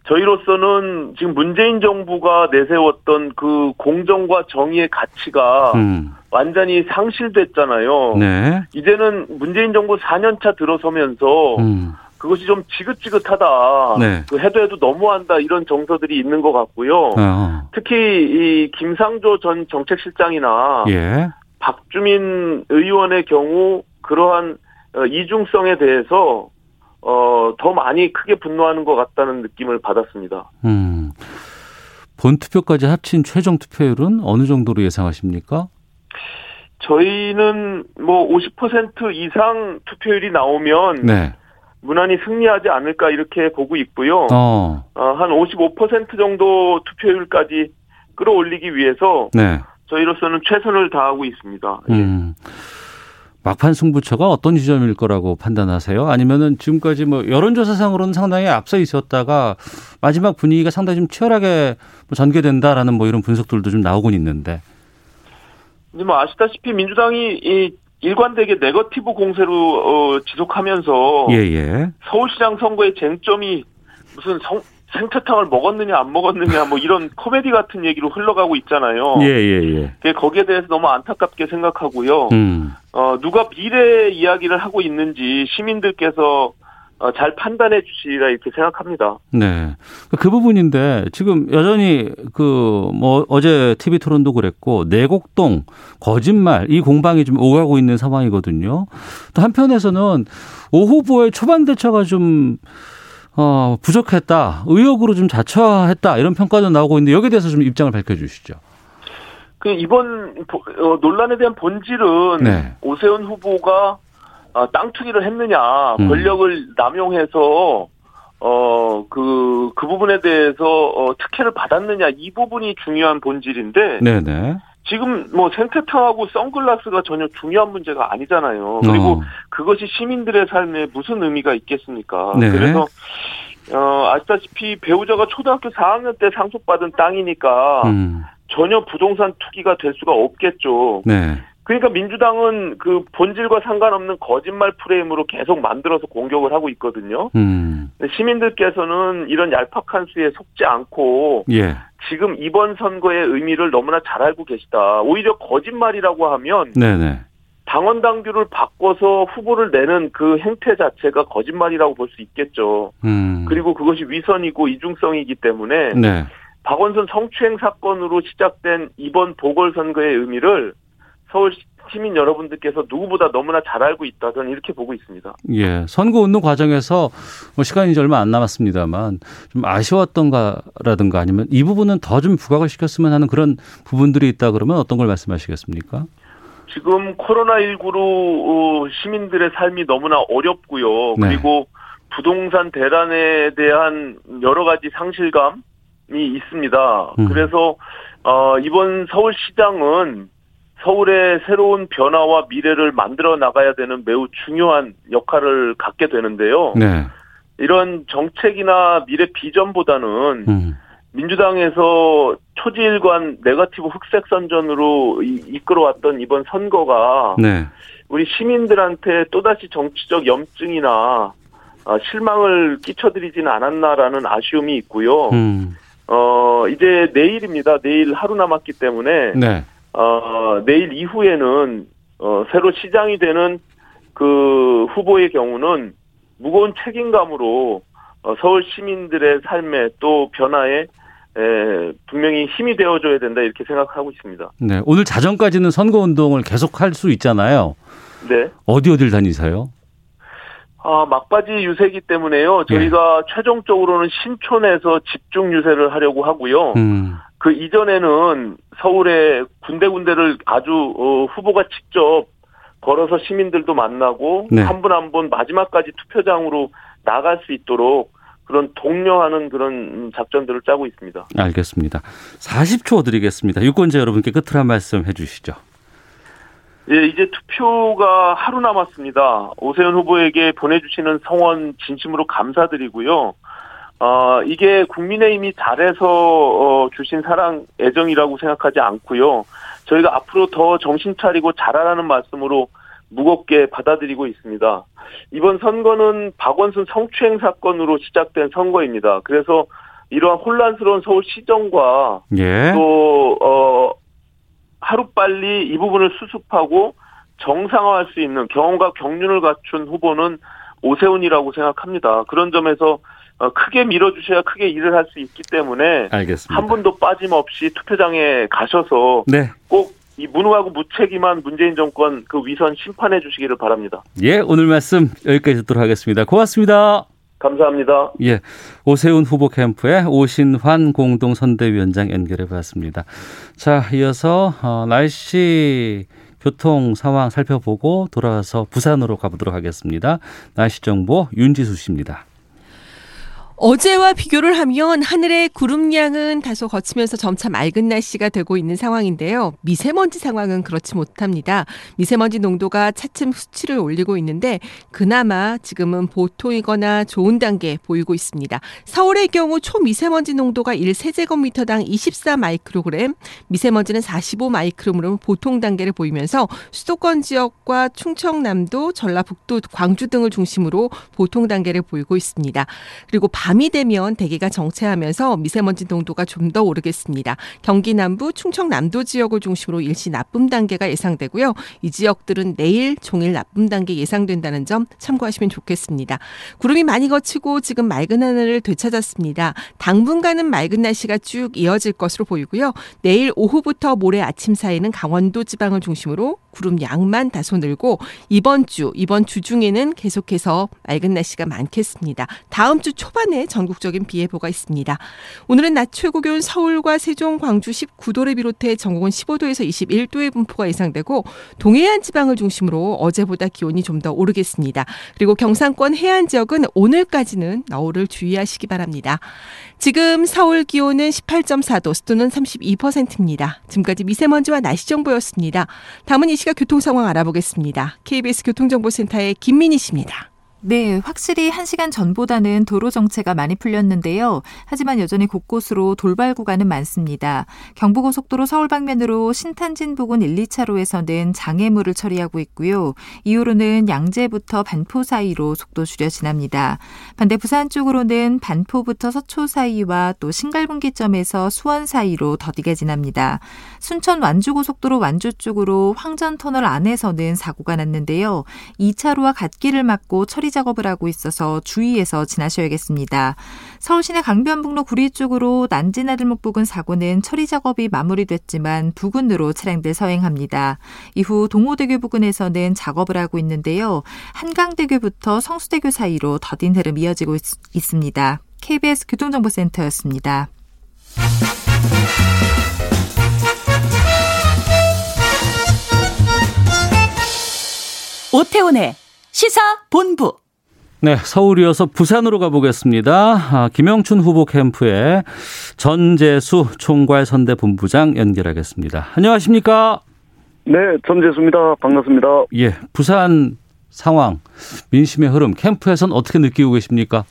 저희로서는 지금 문재인 정부가 내세웠던 그 공정과 정의의 가치가 음. 완전히 상실됐잖아요. 네. 이제는 문재인 정부 4년차 들어서면서 음. 그것이 좀 지긋지긋하다. 네. 그 해도 해도 너무한다 이런 정서들이 있는 것 같고요. 어. 특히 이 김상조 전 정책실장이나 예. 박주민 의원의 경우 그러한 어, 이중성에 대해서 어, 더 많이 크게 분노하는 것 같다는 느낌을 받았습니다. 음. 본 투표까지 합친 최종 투표율은 어느 정도로 예상하십니까? 저희는 뭐 50% 이상 투표율이 나오면 네. 무난히 승리하지 않을까 이렇게 보고 있고요. 어. 어, 한55% 정도 투표율까지 끌어올리기 위해서 네. 저희로서는 최선을 다하고 있습니다. 예. 음. 막판 승부처가 어떤 지점일 거라고 판단하세요? 아니면은 지금까지 뭐 여론조사상으로는 상당히 앞서 있었다가 마지막 분위기가 상당히 좀 치열하게 뭐 전개된다라는 뭐 이런 분석들도 좀 나오곤 있는데. 이제 뭐 아시다시피 민주당이 이 일관되게 네거티브 공세로 어, 지속하면서 예, 예. 서울시장 선거의 쟁점이 무슨 성, 생태탕을 먹었느냐 안 먹었느냐 뭐 이런 코미디 같은 얘기로 흘러가고 있잖아요. 예, 예, 예. 그게 거기에 대해서 너무 안타깝게 생각하고요. 음. 어, 누가 미래 이야기를 하고 있는지 시민들께서 어, 잘 판단해 주시리라 이렇게 생각합니다. 네. 그 부분인데 지금 여전히 그 뭐 어제 TV 토론도 그랬고 내곡동 거짓말 이 공방이 좀 오가고 있는 상황이거든요. 또 한편에서는 오 후보의 초반 대처가 좀 어, 부족했다. 의혹으로 좀 자처했다. 이런 평가도 나오고 있는데 여기에 대해서 좀 입장을 밝혀 주시죠. 그 이번 어, 논란에 대한 본질은 네. 오세훈 후보가 아, 땅 투기를 했느냐, 음. 권력을 남용해서 어, 그, 그 부분에 대해서, 어, 특혜를 받았느냐, 이 부분이 중요한 본질인데, 네네. 지금 뭐 생태탕하고 선글라스가 전혀 중요한 문제가 아니잖아요. 그리고 어. 그것이 시민들의 삶에 무슨 의미가 있겠습니까? 네. 그래서, 어, 아시다시피 배우자가 초등학교 4학년 때 상속받은 땅이니까 음. 전혀 부동산 투기가 될 수가 없겠죠. 네. 그러니까 민주당은 그 본질과 상관없는 거짓말 프레임으로 계속 만들어서 공격을 하고 있거든요. 음. 시민들께서는 이런 얄팍한 수에 속지 않고 예. 지금 이번 선거의 의미를 너무나 잘 알고 계시다. 오히려 거짓말이라고 하면 네네. 당원 당규를 바꿔서 후보를 내는 그 행태 자체가 거짓말이라고 볼 수 있겠죠. 음. 그리고 그것이 위선이고 이중성이기 때문에 네. 박원순 성추행 사건으로 시작된 이번 보궐선거의 의미를 서울 시민 여러분들께서 누구보다 너무나 잘 알고 있다. 저는 이렇게 보고 있습니다. 예. 선거 운동 과정에서 뭐 시간이 이제 얼마 안 남았습니다만 좀 아쉬웠던가라든가 아니면 이 부분은 더 좀 부각을 시켰으면 하는 그런 부분들이 있다 그러면 어떤 걸 말씀하시겠습니까? 지금 코로나19로 시민들의 삶이 너무나 어렵고요. 네. 그리고 부동산 대란에 대한 여러 가지 상실감이 있습니다. 음. 그래서 어, 이번 서울시장은 서울의 새로운 변화와 미래를 만들어 나가야 되는 매우 중요한 역할을 갖게 되는데요. 네. 이런 정책이나 미래 비전보다는 음. 민주당에서 초지일관 네거티브 흑색 선전으로 이- 이끌어왔던 이번 선거가 네. 우리 시민들한테 또다시 정치적 염증이나 아, 실망을 끼쳐드리지는 않았나라는 아쉬움이 있고요. 음. 어, 이제 내일입니다. 내일 하루 남았기 때문에 네. 어, 내일 이후에는 어, 새로 시장이 되는 그 후보의 경우는 무거운 책임감으로 어, 서울 시민들의 삶에 또 변화에 에, 분명히 힘이 되어줘야 된다 이렇게 생각하고 있습니다. 네. 오늘 자정까지는 선거 운동을 계속할 수 있잖아요. 네. 어디 어딜 다니세요? 아, 막바지 유세기 때문에요. 저희가 최종적으로는 신촌에서 집중 유세를 하려고 하고요. 음. 그 이전에는 서울의 군데군데를 아주 어, 후보가 직접 걸어서 시민들도 만나고 네. 한분 한 분 마지막까지 투표장으로 나갈 수 있도록 그런 독려하는 그런 작전들을 짜고 있습니다. 알겠습니다. 40초 드리겠습니다. 유권자 여러분께 끝으로 한 말씀 해 주시죠. 예, 이제 투표가 하루 남았습니다. 오세훈 후보에게 보내주시는 성원 진심으로 감사드리고요. 어, 이게 국민의힘이 잘해서 어, 주신 사랑 애정이라고 생각하지 않고요. 저희가 앞으로 더 정신 차리고 잘하라는 말씀으로 무겁게 받아들이고 있습니다. 이번 선거는 박원순 성추행 사건으로 시작된 선거입니다. 그래서 이러한 혼란스러운 서울 시정과 예. 또 어, 하루빨리 이 부분을 수습하고 정상화할 수 있는 경험과 경륜을 갖춘 후보는 오세훈이라고 생각합니다. 그런 점에서 어, 크게 밀어주셔야 크게 일을 할 수 있기 때문에 알겠습니다. 한 분도 빠짐없이 투표장에 가셔서 네. 꼭이 무능하고 무책임한 문재인 정권 그 위선 심판해 주시기를 바랍니다. 예, 오늘 말씀 여기까지 듣도록 하겠습니다. 고맙습니다. 감사합니다. 예. 오세훈 후보 캠프의 오신환 공동 선대위원장 연결해 봤습니다. 자, 이어서 어, 날씨 교통 상황 살펴보고 돌아와서 부산으로 가보도록 하겠습니다. 날씨 정보 윤지수 씨입니다. 어제와 비교를 하면 하늘의 구름량은 다소 거치면서 점차 맑은 날씨가 되고 있는 상황인데요. 미세먼지 상황은 그렇지 못합니다. 미세먼지 농도가 차츰 수치를 올리고 있는데 그나마 지금은 보통이거나 좋은 단계 보이고 있습니다. 서울의 경우 초미세먼지 농도가 1세제곱미터당 24 마이크로그램, 미세먼지는 45 마이크로그램 보통 단계를 보이면서 수도권 지역과 충청남도, 전라북도, 광주 등을 중심으로 보통 단계를 보이고 있습니다. 그리고 밤 밤이 되면 대기가 정체하면서 미세먼지 농도가 좀 더 오르겠습니다. 경기 남부, 충청 남도 지역을 중심으로 일시 나쁨 단계가 예상되고요. 이 지역들은 내일 종일 나쁨 단계 예상된다는 점 참고하시면 좋겠습니다. 구름이 많이 거치고 지금 맑은 하늘을 되찾았습니다. 당분간은 맑은 날씨가 쭉 이어질 것으로 보이고요. 내일 오후부터 모레 아침 사이는 강원도 지방을 중심으로 구름 양만 다소 늘고 이번 주 이번 주 중에는 계속해서 맑은 날씨가 많겠습니다. 다음 주 초반에 전국적인 비 예보가 있습니다. 오늘은 낮 최고 기온 서울과 세종, 광주 19도를 비롯해 전국은 15도에서 21도의 분포가 예상되고 동해안 지방을 중심으로 어제보다 기온이 좀 더 오르겠습니다. 그리고 경상권 해안 지역은 오늘까지는 너울을 주의하시기 바랍니다. 지금 서울 기온은 18.4도, 습도는 32%입니다. 지금까지 미세먼지와 날씨 정보였습니다. 다음은 이 시각 교통 상황 알아보겠습니다. KBS 교통정보센터의 김민희 씨입니다. 네, 확실히 한 시간 전보다는 도로 정체가 많이 풀렸는데요. 하지만 여전히 곳곳으로 돌발 구간은 많습니다. 경부고속도로 서울 방면으로 신탄진 부근 1, 2차로에서는 장애물을 처리하고 있고요. 이후로는 양재부터 반포 사이로 속도 줄여 지납니다. 반대 부산 쪽으로는 반포부터 서초 사이와 또 신갈분기점에서 수원 사이로 더디게 지납니다. 순천 완주고속도로 완주 쪽으로 황전터널 안에서는 사고가 났는데요. 2차로와 갓길을 막고 처리 작업을 하고 있어서 주의해서 지나셔야겠습니다. 서울시내 강변북로 구리 쪽으로 난지나들목 부근 사고는 처리 작업이 마무리됐지만 부근으로 차량들 서행합니다. 이후 동호대교 부근에서는 작업을 하고 있는데요. 한강대교부터 성수대교 사이로 더딘 흐름 이어지고 있, 있습니다. KBS 교통정보센터였습니다. 오태훈의 시사 본부. 네, 서울이어서 부산으로 가보겠습니다. 아, 김영춘 후보 캠프에 전재수 총괄 선대 본부장 연결하겠습니다. 안녕하십니까? 네, 전재수입니다. 반갑습니다. 예, 부산 상황, 민심의 흐름, 캠프에서는 어떻게 느끼고 계십니까?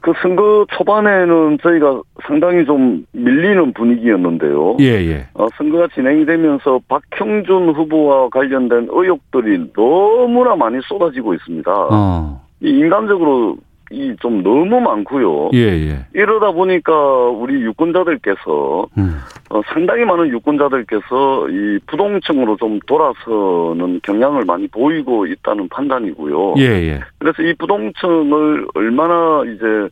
그 선거 초반에는 저희가 상당히 좀 밀리는 분위기였는데요. 예, 예. 어, 선거가 진행이 되면서 박형준 후보와 관련된 의혹들이 너무나 많이 쏟아지고 있습니다. 어. 이 인간적으로 이 좀 너무 많고요. 예, 예. 이러다 보니까 우리 유권자들께서 음. 어, 상당히 많은 유권자들께서 이 부동층으로 좀 돌아서는 경향을 많이 보이고 있다는 판단이고요. 예, 예. 그래서 이 부동층을 얼마나 이제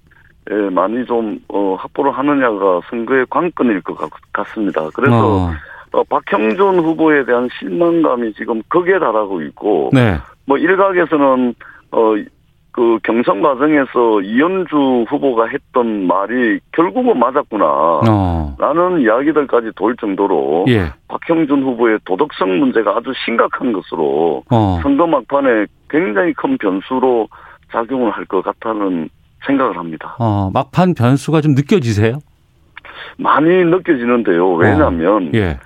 예, 많이 좀 어, 확보를 하느냐가 선거의 관건일 것 같, 같습니다. 그래서 어. 어, 박형준 후보에 대한 실망감이 지금 극에 달하고 있고 네. 뭐 일각에서는 어. 그 경선 과정에서 이현주 후보가 했던 말이 결국은 맞았구나. 어. 라는 이야기들까지 돌 정도로 예. 박형준 후보의 도덕성 문제가 아주 심각한 것으로 어. 선거 막판에 굉장히 큰 변수로 작용을 할 것 같다는 생각을 합니다. 어, 막판 변수가 좀 느껴지세요? 많이 느껴지는데요. 왜냐하면 예.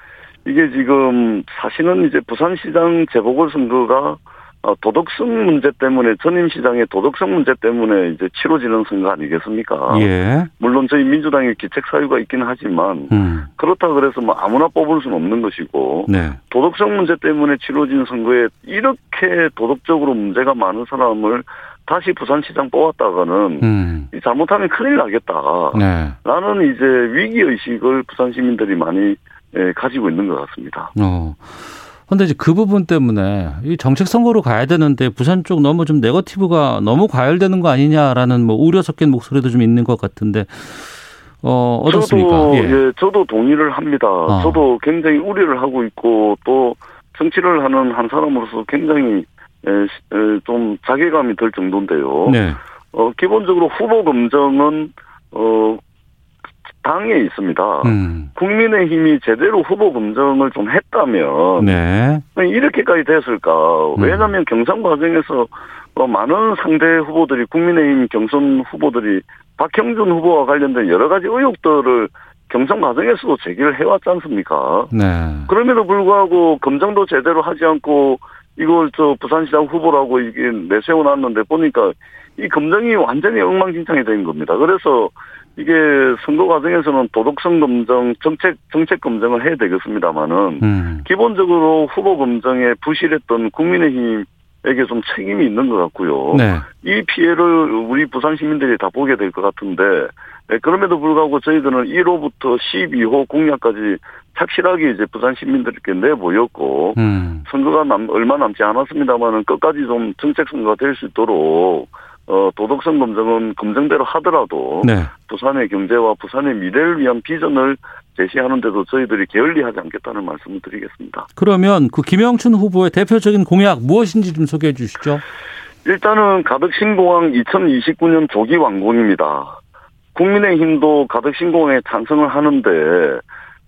이게 지금 사실은 이제 부산시장 재보궐선거가 어, 도덕성 문제 때문에 전임 시장의 도덕성 문제 때문에 이제 치러지는 선거 아니겠습니까? 예. 물론 저희 민주당의 기책 사유가 있긴 하지만 음. 그렇다 그래서 뭐 아무나 뽑을 수는 없는 것이고 네. 도덕성 문제 때문에 치러진 선거에 이렇게 도덕적으로 문제가 많은 사람을 다시 부산시장 뽑았다가는 음. 이 잘못하면 큰일 나겠다. 네. 라는 이제 위기 의식을 부산 시민들이 많이 예, 가지고 있는 것 같습니다. 어. 근데 이제 그 부분 때문에 이 정책 선거로 가야 되는데 부산 쪽 너무 좀 네거티브가 너무 과열되는 거 아니냐라는 뭐 우려 섞인 목소리도 좀 있는 것 같은데 어 어떻습니까? 저도 예. 예, 저도 동의를 합니다. 어. 저도 굉장히 우려를 하고 있고 또 정치를 하는 한 사람으로서 굉장히 에, 에, 좀 자괴감이 들 정도인데요. 네. 어, 기본적으로 후보 검증은 어 당에 있습니다. 음. 국민의힘이 제대로 후보 검증을 좀 했다면 네. 이렇게까지 됐을까? 음. 왜냐하면 경선 과정에서 어, 많은 상대 후보들이 국민의힘 경선 후보들이 박형준 후보와 관련된 여러 가지 의혹들을 경선 과정에서도 제기를 해왔지 않습니까? 네. 그럼에도 불구하고 검증도 제대로 하지 않고 이걸 저 부산시장 후보라고 이게 내세워놨는데 보니까 이 검증이 완전히 엉망진창이 된 겁니다. 그래서 이게 선거 과정에서는 도덕성 검증, 정책 정책 검증을 해야 되겠습니다만은 음. 기본적으로 후보 검증에 부실했던 국민의힘 에게 좀 책임이 있는 것 같고요. 네. 이 피해를 우리 부산 시민들이 다 보게 될 것 같은데 네, 그럼에도 불구하고 저희들은 1호부터 12호 공약까지 착실하게 이제 부산 시민들께 내보였고 음. 선거가 남, 얼마 남지 않았습니다만은 끝까지 좀 정책 선거가 될 수 있도록 어, 도덕성 검증은 검증대로 하더라도 네. 부산의 경제와 부산의 미래를 위한 비전을 제시하는데도 저희들이 게을리하지 않겠다는 말씀을 드리겠습니다. 그러면 그 김영춘 후보의 대표적인 공약 무엇인지 좀 소개해 주시죠. 일단은 가덕 신공항 2029년 조기 완공입니다. 국민의힘도 가덕 신공항에 찬성을 하는데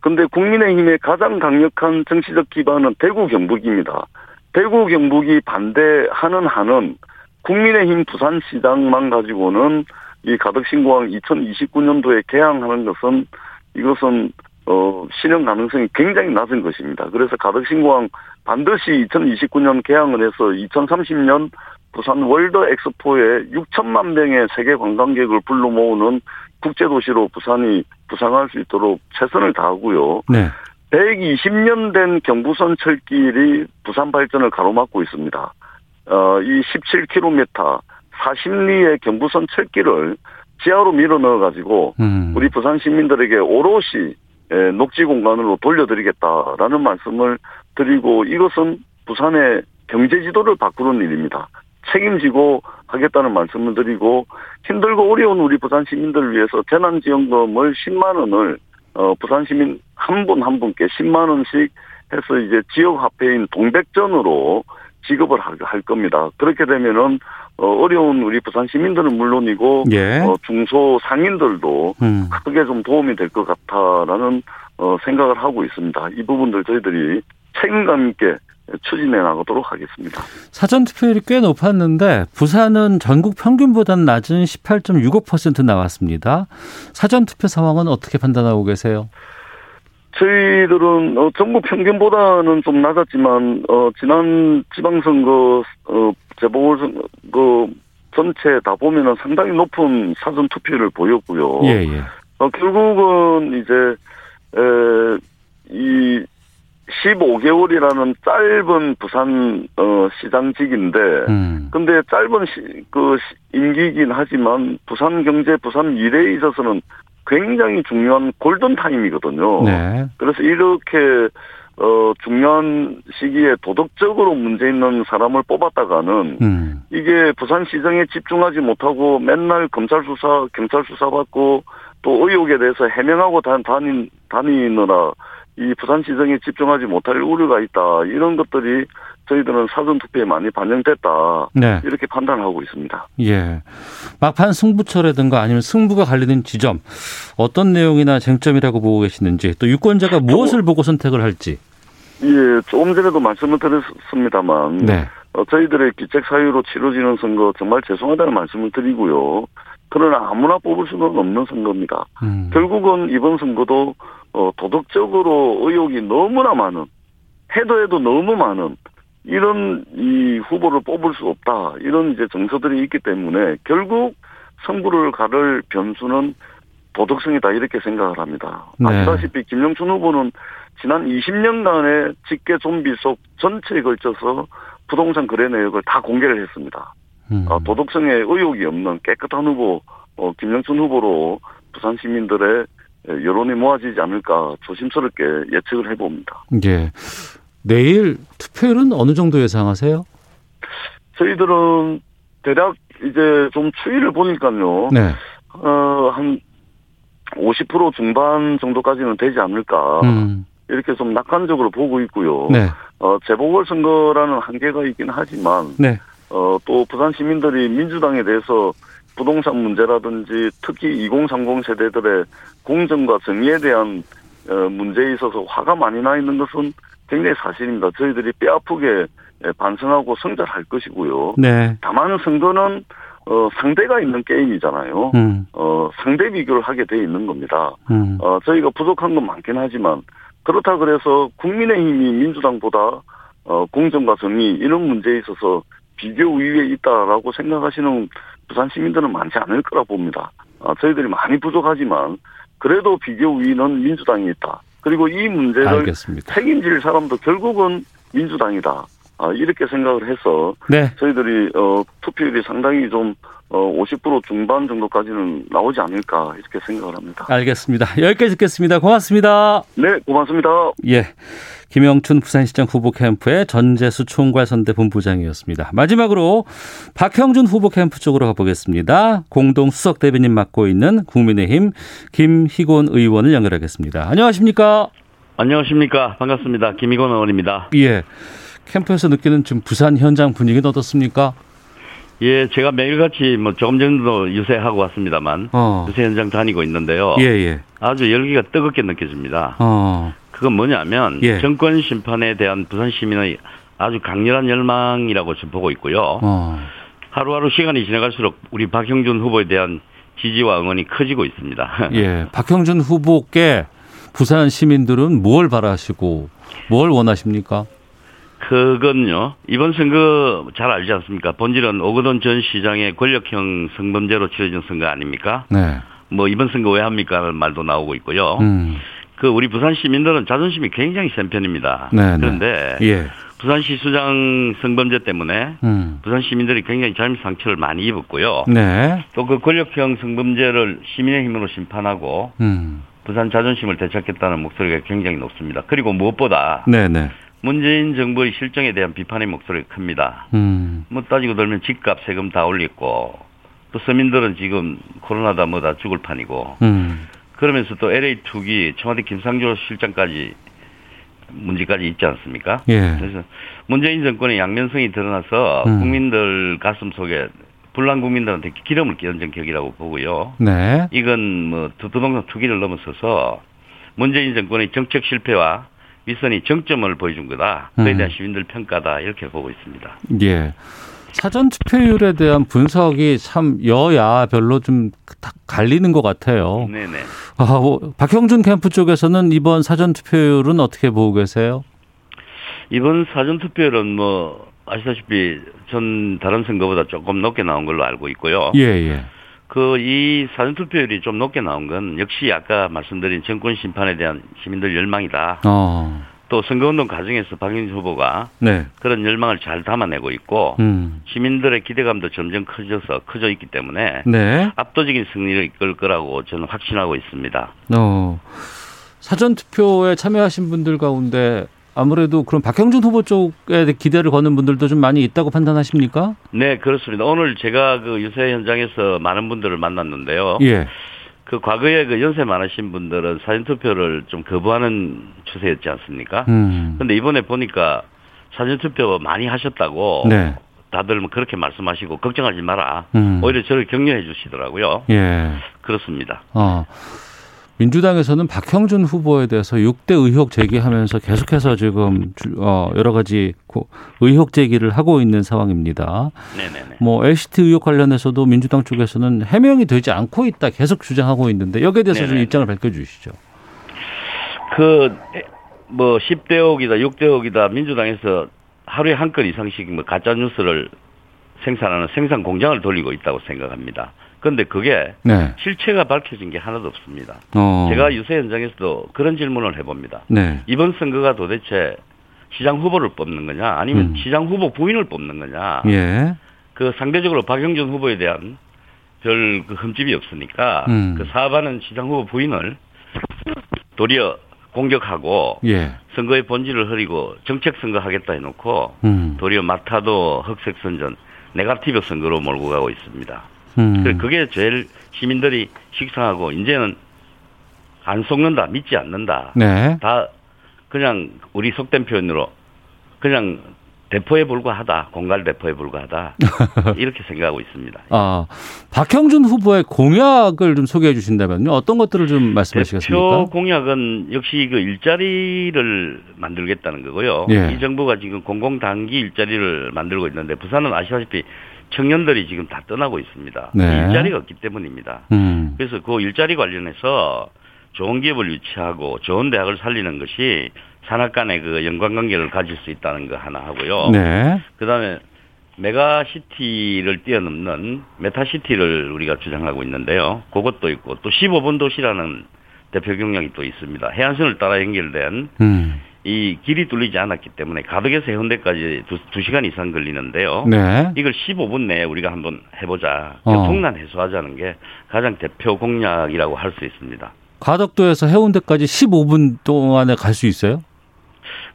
근데 국민의힘의 가장 강력한 정치적 기반은 대구 경북입니다. 대구 경북이 반대하는 한은 국민의힘 부산시장만 가지고는 이 가덕 신공항 2029년도에 개항하는 것은 이것은 어 실현 가능성이 굉장히 낮은 것입니다. 그래서 가덕 신공항 반드시 2029년 개항을 해서 2030년 부산 월드 엑스포에 6천만 명의 세계 관광객을 불러 모으는 국제도시로 부산이 부상할 수 있도록 최선을 다하고요. 네. 120년 된 경부선 철길이 부산 발전을 가로막고 있습니다. 어, 이 17km 40리의 경부선 철길을 지하로 밀어 넣어가지고 음. 우리 부산 시민들에게 오롯이 예, 녹지 공간으로 돌려드리겠다라는 말씀을 드리고 이것은 부산의 경제 지도를 바꾸는 일입니다. 책임지고 하겠다는 말씀을 드리고 힘들고 어려운 우리 부산 시민들을 위해서 재난지원금을 10만 원을 어, 부산 시민 한 분한 분께 10만 원씩 해서 이제 지역 화폐인 동백전으로 지급을 할, 할 겁니다. 그렇게 되면은 어, 어려운 우리 부산 시민들은 물론이고 예. 어, 중소 상인들도 음. 크게 좀 도움이 될 것 같다라는 어, 생각을 하고 있습니다. 이 부분들 저희들이 책임감 있게 추진해 나가도록 하겠습니다. 사전 투표율이 꽤 높았는데 부산은 전국 평균보다는 낮은 18.65% 나왔습니다. 사전 투표 상황은 어떻게 판단하고 계세요? 저희들은 어, 전국 평균보다는 좀 낮았지만 어, 지난 지방선거 어, 재보궐선거 전체 다 보면은 상당히 높은 사전 투표를 보였고요. 예, 예. 어, 결국은 이제 에, 이 15개월이라는 짧은 부산 어, 시장직인데 음. 근데 짧은 시, 그 시- 임기이긴 하지만 부산 경제, 부산 미래에 있어서는 굉장히 중요한 골든 타임이거든요. 네. 그래서 이렇게 어 중요한 시기에 도덕적으로 문제 있는 사람을 뽑았다가는 음. 이게 부산 시정에 집중하지 못하고 맨날 검찰 수사, 경찰 수사 받고 또 의혹에 대해서 해명하고 다, 다니, 다니느라 이 부산 시정에 집중하지 못할 우려가 있다. 이런 것들이 저희들은 사전 투표에 많이 반영됐다. 네. 이렇게 판단하고 있습니다. 예. 막판 승부처라든가 아니면 승부가 갈리는 지점 어떤 내용이나 쟁점이라고 보고 계시는지 또 유권자가 무엇을 보고 선택을 할지. 예, 조금 전에도 말씀을 드렸습니다만 네. 어, 저희들의 기책 사유로 치러지는 선거 정말 죄송하다는 말씀을 드리고요. 그러나 아무나 뽑을 수는 없는 선거입니다. 음. 결국은 이번 선거도 어, 도덕적으로 의혹이 너무나 많은 해도 해도 너무 많은 이런 이 후보를 뽑을 수 없다 이런 이제 정서들이 있기 때문에 결국 승부를 가를 변수는 도덕성이다 이렇게 생각을 합니다. 네. 아시다시피 김영춘 후보는 지난 20년간의 직계 좀비 속 전체에 걸쳐서 부동산 거래 내역을 다 공개를 했습니다. 음. 어, 도덕성에 의혹이 없는 깨끗한 후보 어, 김영춘 후보로 부산 시민들의 여론이 모아지지 않을까 조심스럽게 예측을 해봅니다. 예. 내일 투표율은 어느 정도 예상하세요? 저희들은 대략 이제 좀 추이를 보니까요. 네. 어, 한 50% 중반 정도까지는 되지 않을까. 음. 이렇게 좀 낙관적으로 보고 있고요. 네. 어, 재보궐선거라는 한계가 있긴 하지만, 네. 어, 또 부산 시민들이 민주당에 대해서 부동산 문제라든지 특히 2030 세대들의 공정과 정의에 대한 어, 문제에 있어서 화가 많이 나 있는 것은 굉장히 사실입니다. 저희들이 뼈아프게 예, 반성하고 성찰할 것이고요. 네. 다만 선거는 어, 상대가 있는 게임이잖아요. 음. 어, 상대 비교를 하게 돼 있는 겁니다. 음. 어, 저희가 부족한 건 많긴 하지만 그렇다 그래서 국민의힘이 민주당보다 어, 공정과 정의 이런 문제에 있어서 비교 우위에 있다라고 생각하시는 부산 시민들은 많지 않을 거라 봅니다. 아, 저희들이 많이 부족하지만 그래도 비교 우위는 민주당이 있다. 그리고 이 문제를 알겠습니다. 책임질 사람도 결국은 민주당이다. 아, 이렇게 생각을 해서 네. 저희들이 어, 투표율이 상당히 좀 어, 50% 중반 정도까지는 나오지 않을까 이렇게 생각을 합니다. 알겠습니다. 여기까지 듣겠습니다. 고맙습니다. 네, 고맙습니다. 예. 김영춘 부산시장 후보 캠프의 전재수 총괄선대 본부장이었습니다. 마지막으로 박형준 후보 캠프 쪽으로 가보겠습니다. 공동 수석 대변인 맡고 있는 국민의힘 김희곤 의원을 연결하겠습니다. 안녕하십니까? 안녕하십니까. 반갑습니다. 김희곤 의원입니다. 예. 캠프에서 느끼는 지금 부산 현장 분위기는 어떻습니까? 예, 제가 매일같이 뭐 조금 전도 유세하고 왔습니다만 어. 유세 현장 다니고 있는데요. 예, 예. 아주 열기가 뜨겁게 느껴집니다. 어. 그건 뭐냐면 예. 정권 심판에 대한 부산 시민의 아주 강렬한 열망이라고 저 보고 있고요. 어. 하루하루 시간이 지나갈수록 우리 박형준 후보에 대한 지지와 응원이 커지고 있습니다. 예. 박형준 후보께 부산 시민들은 뭘 바라시고 뭘 원하십니까? 그건요. 이번 선거 잘 알지 않습니까? 본질은 오거돈 전 시장의 권력형 성범죄로 치러진 선거 아닙니까? 네. 뭐 이번 선거 왜 합니까? 하는 말도 나오고 있고요. 음. 그 우리 부산 시민들은 자존심이 굉장히 센 편입니다. 네, 네. 그런데 예. 부산시 수장 성범죄 때문에 음. 부산 시민들이 굉장히 삶 상처를 많이 입었고요. 네. 또 그 권력형 성범죄를 시민의 힘으로 심판하고 음. 부산 자존심을 되찾겠다는 목소리가 굉장히 높습니다. 그리고 무엇보다 네, 네. 문재인 정부의 실정에 대한 비판의 목소리가 큽니다. 음. 뭐 따지고 들면 집값 세금 다 올렸고 또 서민들은 지금 코로나다 뭐다 죽을 판이고 음. 그러면서 또 LA 투기 청와대 김상조 실장까지 문제까지 있지 않습니까? 예. 그래서 문재인 정권의 양면성이 드러나서 음. 국민들 가슴 속에 불난 국민들한테 기름을 끼얹은 격이라고 보고요. 네. 이건 뭐 두- 부동산 투기를 넘어서서 문재인 정권의 정책 실패와 윗선이 정점을 보여준 거다. 그에 음. 대한 시민들 평가다 이렇게 보고 있습니다. 예. 사전 투표율에 대한 분석이 참 여야 별로 좀다 갈리는 것 같아요. 네네. 아, 뭐, 박형준 캠프 쪽에서는 이번 사전 투표율은 어떻게 보고 계세요? 이번 사전 투표율은 뭐 아시다시피 전 다른 선거보다 조금 높게 나온 걸로 알고 있고요. 예, 예. 그 이 사전 투표율이 좀 높게 나온 건 역시 아까 말씀드린 정권 심판에 대한 시민들 열망이다. 어. 또 선거운동 과정에서 박영진 후보가 네. 그런 열망을 잘 담아내고 있고 음. 시민들의 기대감도 점점 커져서 커져 있기 때문에 네. 압도적인 승리를 이끌 거라고 저는 확신하고 있습니다. 어. 사전 투표에 참여하신 분들 가운데 아무래도 그럼 박형준 후보 쪽에 기대를 거는 분들도 좀 많이 있다고 판단하십니까? 네, 그렇습니다. 오늘 제가 그 유세 현장에서 많은 분들을 만났는데요. 예. 그 과거에 그 연세 많으신 분들은 사전 투표를 좀 거부하는 추세였지 않습니까? 음. 근데 이번에 보니까 사전 투표 많이 하셨다고 네. 다들 뭐 그렇게 말씀하시고 걱정하지 마라. 음. 오히려 저를 격려해 주시더라고요. 예. 그렇습니다. 어. 민주당에서는 박형준 후보에 대해서 6대 의혹 제기하면서 계속해서 지금 주- 어, 여러 가지 고- 의혹 제기를 하고 있는 상황입니다. 네네네. 뭐 LCT 의혹 관련해서도 민주당 쪽에서는 해명이 되지 않고 있다 계속 주장하고 있는데 여기에 대해서 좀 네네. 입장을 밝혀주시죠. 그, 뭐, 10대 억이다, 6대 억이다, 민주당에서 하루에 한 건 이상씩 뭐 가짜 뉴스를 생산하는 생산 공장을 돌리고 있다고 생각합니다. 그런데 그게 네. 실체가 밝혀진 게 하나도 없습니다. 어. 제가 유세 현장에서도 그런 질문을 해봅니다. 네. 이번 선거가 도대체 시장 후보를 뽑는 거냐, 아니면 음. 시장 후보 부인을 뽑는 거냐. 예. 그 상대적으로 박영준 후보에 대한 별 그 흠집이 없으니까 음. 그 사업하는 시장 후보 부인을 도리어 공격하고 예. 선거의 본질을 흐리고 정책 선거 하겠다 해놓고 음. 도리어 마타도 흑색 선전 네가티브 선거로 몰고 가고 있습니다. 음. 그게 제일 시민들이 식상하고 이제는 안 속는다, 믿지 않는다. 네. 다 그냥 우리 속된 표현으로 그냥 대포에 불과하다, 공갈 대포에 불과하다 이렇게 생각하고 있습니다. 아, 박형준 후보의 공약을 좀 소개해 주신다면요. 어떤 것들을 좀 말씀하시겠습니까? 대표 공약은 역시 그 일자리를 만들겠다는 거고요. 예. 이 정부가 지금 공공 단기 일자리를 만들고 있는데 부산은 아시다시피 청년들이 지금 다 떠나고 있습니다. 네. 일자리가 없기 때문입니다. 음. 그래서 그 일자리 관련해서 좋은 기업을 유치하고 좋은 대학을 살리는 것이 산업 간의 그 연관관계를 가질 수 있다는 거 하나 하고요. 네. 그다음에 메가시티를 뛰어넘는 메타시티를 우리가 주장하고 있는데요. 그것도 있고 또 15분 도시라는 대표 공약이 또 있습니다. 해안선을 따라 연결된 음. 이 길이 뚫리지 않았기 때문에 가덕에서 해운대까지 두, 두 시간 이상 걸리는데요. 네. 이걸 15분 내에 우리가 한번 해보자. 어. 교통난 해소하자는 게 가장 대표 공약이라고 할 수 있습니다. 가덕도에서 해운대까지 15분 동안에 갈 수 있어요?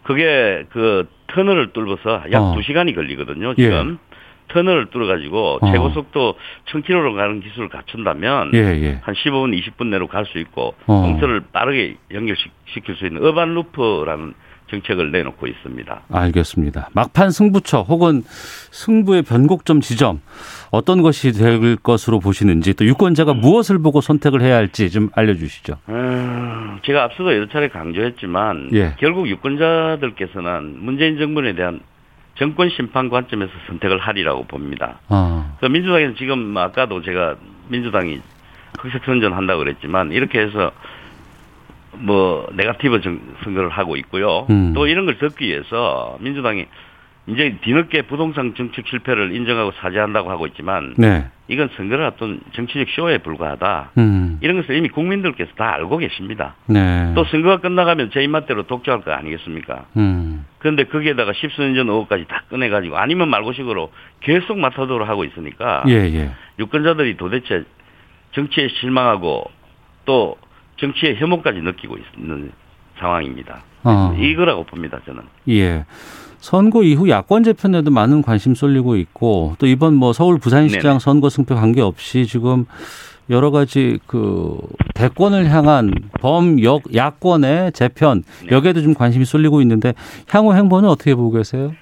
그게 그 터널을 뚫어서 약 어. 두 시간이 걸리거든요. 지금 터널을 뚫어가지고 어. 최고 속도 1000km로 가는 기술을 갖춘다면 예, 예. 한 15분, 20분 내로 갈 수 있고 어. 동서를 빠르게 연결시킬 수 있는 어반 루프라는 정책을 내놓고 있습니다. 알겠습니다. 막판 승부처 혹은 승부의 변곡점 지점 어떤 것이 될 것으로 보시는지 또 유권자가 무엇을 보고 선택을 해야 할지 좀 알려주시죠. 음, 제가 앞서도 여러 차례 강조했지만 예. 결국 유권자들께서는 문재인 정부에 대한 정권 심판 관점에서 선택을 하리라고 봅니다. 아, 그 민주당에서 지금 아까도 제가 민주당이 흑색 선전한다고 그랬지만 이렇게 해서 뭐 네가티브 정- 선거를 하고 있고요. 음. 또 이런 걸 듣기 위해서 민주당이 이제 뒤늦게 부동산 정책 실패를 인정하고 사죄한다고 하고 있지만 네. 이건 선거를 앞둔 정치적 쇼에 불과하다. 음, 이런 것을 이미 국민들께서 다 알고 계십니다. 네. 또 선거가 끝나가면 제 입맛대로 독점할 거 아니겠습니까? 음, 그런데 거기에다가 십수년 전 의혹까지 다 꺼내가지고 아니면 말고식으로 계속 맡아도록 하고 있으니까 예, 예. 유권자들이 도대체 정치에 실망하고 또 정치의 혐오까지 느끼고 있는 상황입니다. 어. 이거라고 봅니다, 저는. 예. 선거 이후 야권 재편에도 많은 관심 쏠리고 있고 또 이번 뭐 서울 부산시장 네네. 선거 승패 관계없이 지금 여러 가지 그 대권을 향한 범역 야권의 재편 네. 여기에도 좀 관심이 쏠리고 있는데 향후 행보는 어떻게 보고 계세요?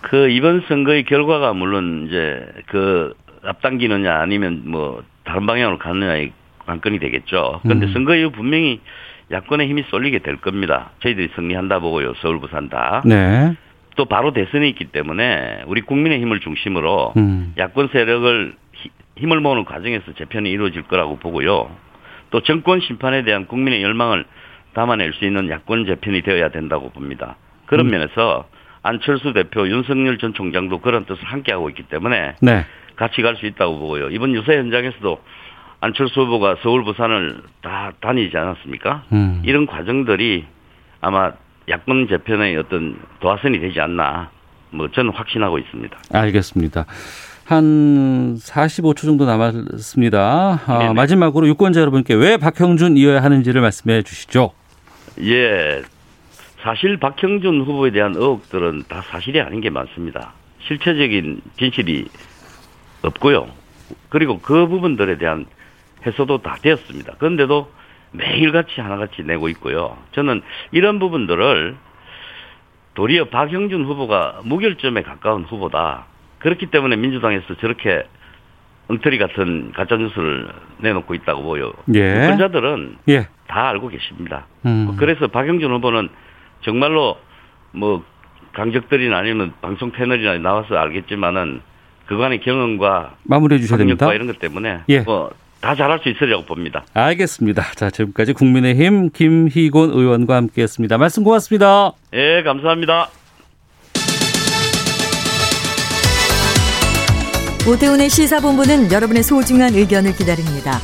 그 이번 선거의 결과가 물론 이제 그 앞당기느냐 아니면 뭐 다른 방향으로 가느냐의 관건이 되겠죠. 그런데 음. 선거 이후 분명히 야권의 힘이 쏠리게 될 겁니다. 저희들이 승리한다 보고요. 서울 부산 다. 네. 또 바로 대선이 있기 때문에 우리 국민의 힘을 중심으로 음. 야권 세력을 히- 힘을 모으는 과정에서 재편이 이루어질 거라고 보고요. 또 정권 심판에 대한 국민의 열망을 담아낼 수 있는 야권 재편이 되어야 된다고 봅니다. 그런 음. 면에서 안철수 대표, 윤석열 전 총장도 그런 뜻을 함께하고 있기 때문에 네. 같이 갈 수 있다고 보고요. 이번 유세 현장에서도 안철수 후보가 서울, 부산을 다 다니지 않았습니까? 음. 이런 과정들이 아마 야권 재편의 어떤 도화선이 되지 않나. 뭐 저는 확신하고 있습니다. 알겠습니다. 한 45초 정도 남았습니다. 아. 마지막으로 유권자 여러분께 왜 박형준 이어야 하는지를 말씀해 주시죠. 예. 사실 박형준 후보에 대한 의혹들은 다 사실이 아닌 게 많습니다. 실체적인 진실이 없고요. 그리고 그 부분들에 대한 해소도 다 되었습니다. 그런데도 매일같이 하나같이 내고 있고요. 저는 이런 부분들을 도리어 박형준 후보가 무결점에 가까운 후보다. 그렇기 때문에 민주당에서 저렇게 엉터리 같은 가짜뉴스를 내놓고 있다고 보여. 예. 유권자들은 예. 다 알고 계십니다. 음. 그래서 박영준 후보는 정말로 뭐 강적들이나 아니면 방송 패널이나 나와서 알겠지만은 그간의 경험과 마무리해 주셔야 됩니다. 이런 것 때문에 예. 뭐 다 잘할 수 있으리라고 봅니다. 알겠습니다. 자, 지금까지 국민의힘 김희곤 의원과 함께 했습니다. 말씀 고맙습니다. 예, 감사합니다. 오태훈의 시사본부는 여러분의 소중한 의견을 기다립니다.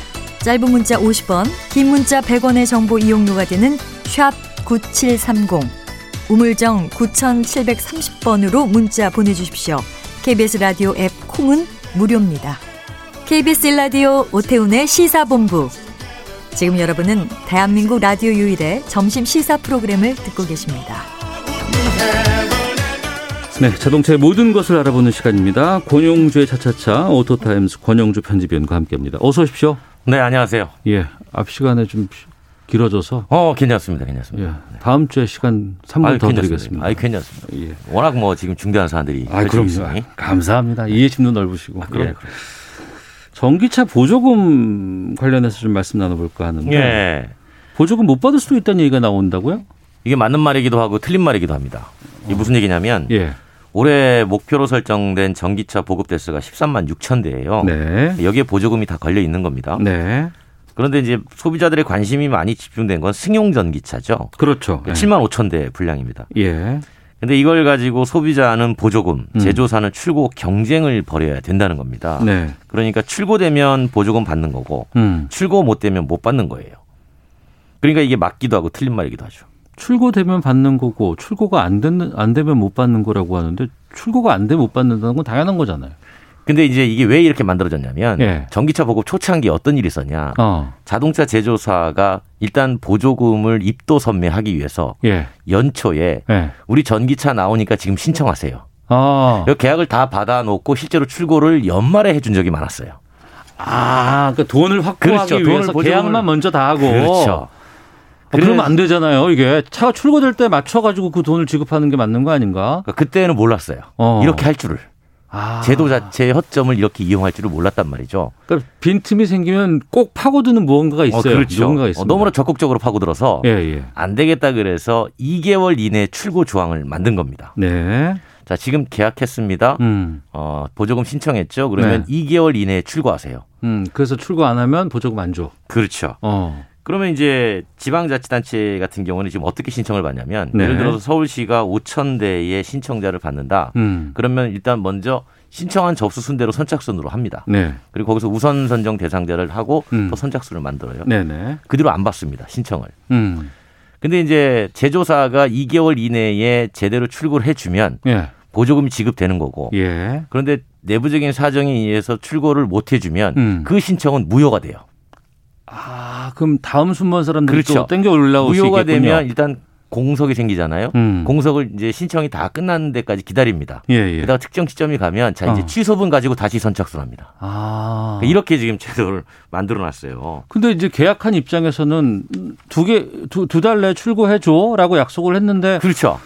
짧은 문자 50원, 긴 문자 100원의 정보 이용료가 되는 샵 9730, 우물정 9730번으로 문자 보내주십시오. KBS 라디오 앱 콩은 무료입니다. KBS 라디오 오태훈의 시사본부. 지금 여러분은 대한민국 라디오 유일의 점심 시사 프로그램을 듣고 계십니다. 네, 자동차의 모든 것을 알아보는 시간입니다. 권용주의 차차차 오토타임스 권용주 편집위원과 함께합니다. 어서 오십시오. 네, 안녕하세요. 예, 앞 시간에 좀 길어져서 어, 괜찮습니다. 괜찮습니다. 예, 다음 주에 시간 3분 아유, 더 괜찮습니다. 드리겠습니다. 아이, 괜찮습니다. 예. 워낙 뭐 지금 중대한 사안들이 아, 그럼요. 있으니. 감사합니다. 이해심도 넓으시고. 아, 그럼요, 예. 전기차 보조금 관련해서 좀 말씀 나눠볼까 하는데 예. 보조금 못 받을 수도 있다는 얘기가 나온다고요? 이게 맞는 말이기도 하고 틀린 말이기도 합니다. 이게 무슨 얘기냐면 예. 올해 목표로 설정된 전기차 보급 대수가 13만 6천 대예요. 네. 여기에 보조금이 다 걸려 있는 겁니다. 네. 그런데 이제 소비자들의 관심이 많이 집중된 건 승용 전기차죠. 그렇죠. 네. 7만 5천 대 분량입니다. 예. 근데 이걸 가지고 소비자는 보조금, 음. 제조사는 출고 경쟁을 벌여야 된다는 겁니다. 네. 그러니까 출고되면 보조금 받는 거고 음. 출고 못 되면 못 받는 거예요. 그러니까 이게 맞기도 하고 틀린 말이기도 하죠. 출고되면 받는 거고 출고가 안 되는 안 되면 못 받는 거라고 하는데 출고가 안 되면 못 받는다는 건 당연한 거잖아요. 근데 이제 이게 왜 이렇게 만들어졌냐면 예. 전기차 보급 초창기 어떤 일이 있었냐. 어. 자동차 제조사가 일단 보조금을 입도 선매하기 위해서 예. 연초에 예. 우리 전기차 나오니까 지금 신청하세요. 아. 이 계약을 다 받아놓고 실제로 출고를 연말에 해준 적이 많았어요. 아, 그러니까 돈을 확보하기 그렇죠. 돈을 위해서 보조금을- 계약만 먼저 다 하고. 그렇죠. 어, 그러면 안 되잖아요. 이게 차가 출고될 때 맞춰가지고 그 돈을 지급하는 게 맞는 거 아닌가? 그때는 몰랐어요. 어. 이렇게 할 줄을. 아. 제도 자체의 허점을 이렇게 이용할 줄을 몰랐단 말이죠. 그러니까 빈틈이 생기면 꼭 파고드는 무언가가 있어요. 어, 그렇죠. 누군가가 어, 있습니다. 너무나 적극적으로 파고들어서 예, 예. 안 되겠다 그래서 2개월 이내 출고 조항을 만든 겁니다. 네. 자, 지금 계약했습니다. 음. 어, 보조금 신청했죠. 그러면 네. 2개월 이내에 출고하세요. 음, 그래서 출고 안 하면 보조금 안 줘. 그렇죠. 어. 그러면 이제 지방자치단체 같은 경우는 지금 어떻게 신청을 받냐면 네. 예를 들어서 서울시가 5천 대의 신청자를 받는다. 음. 그러면 일단 먼저 신청한 접수 순대로 선착순으로 합니다. 네. 그리고 거기서 우선 선정 대상자를 하고 음. 또 선착순을 만들어요. 네네. 그 뒤로 안 받습니다. 신청을. 음. 근데 이제 제조사가 2개월 이내에 제대로 출고를 해주면 예. 보조금이 지급되는 거고. 예. 그런데 내부적인 사정에 의해서 출고를 못 해주면 음. 그 신청은 무효가 돼요. 아, 그럼 다음 순번 사람들이 그렇죠. 또 땡겨 올라올 수 무효가 있겠군요. 되면 일단 공석이 생기잖아요. 음. 공석을 이제 신청이 다 끝나는 데까지 기다립니다. 예, 예. 게다가 특정 시점이 가면 자 이제 어. 취소분 가지고 다시 선착순합니다. 아. 그러니까 이렇게 지금 제도를 만들어 놨어요. 근데 이제 계약한 입장에서는 두 개, 두, 두 달 내에 출고해줘라고 약속을 했는데. 그렇죠.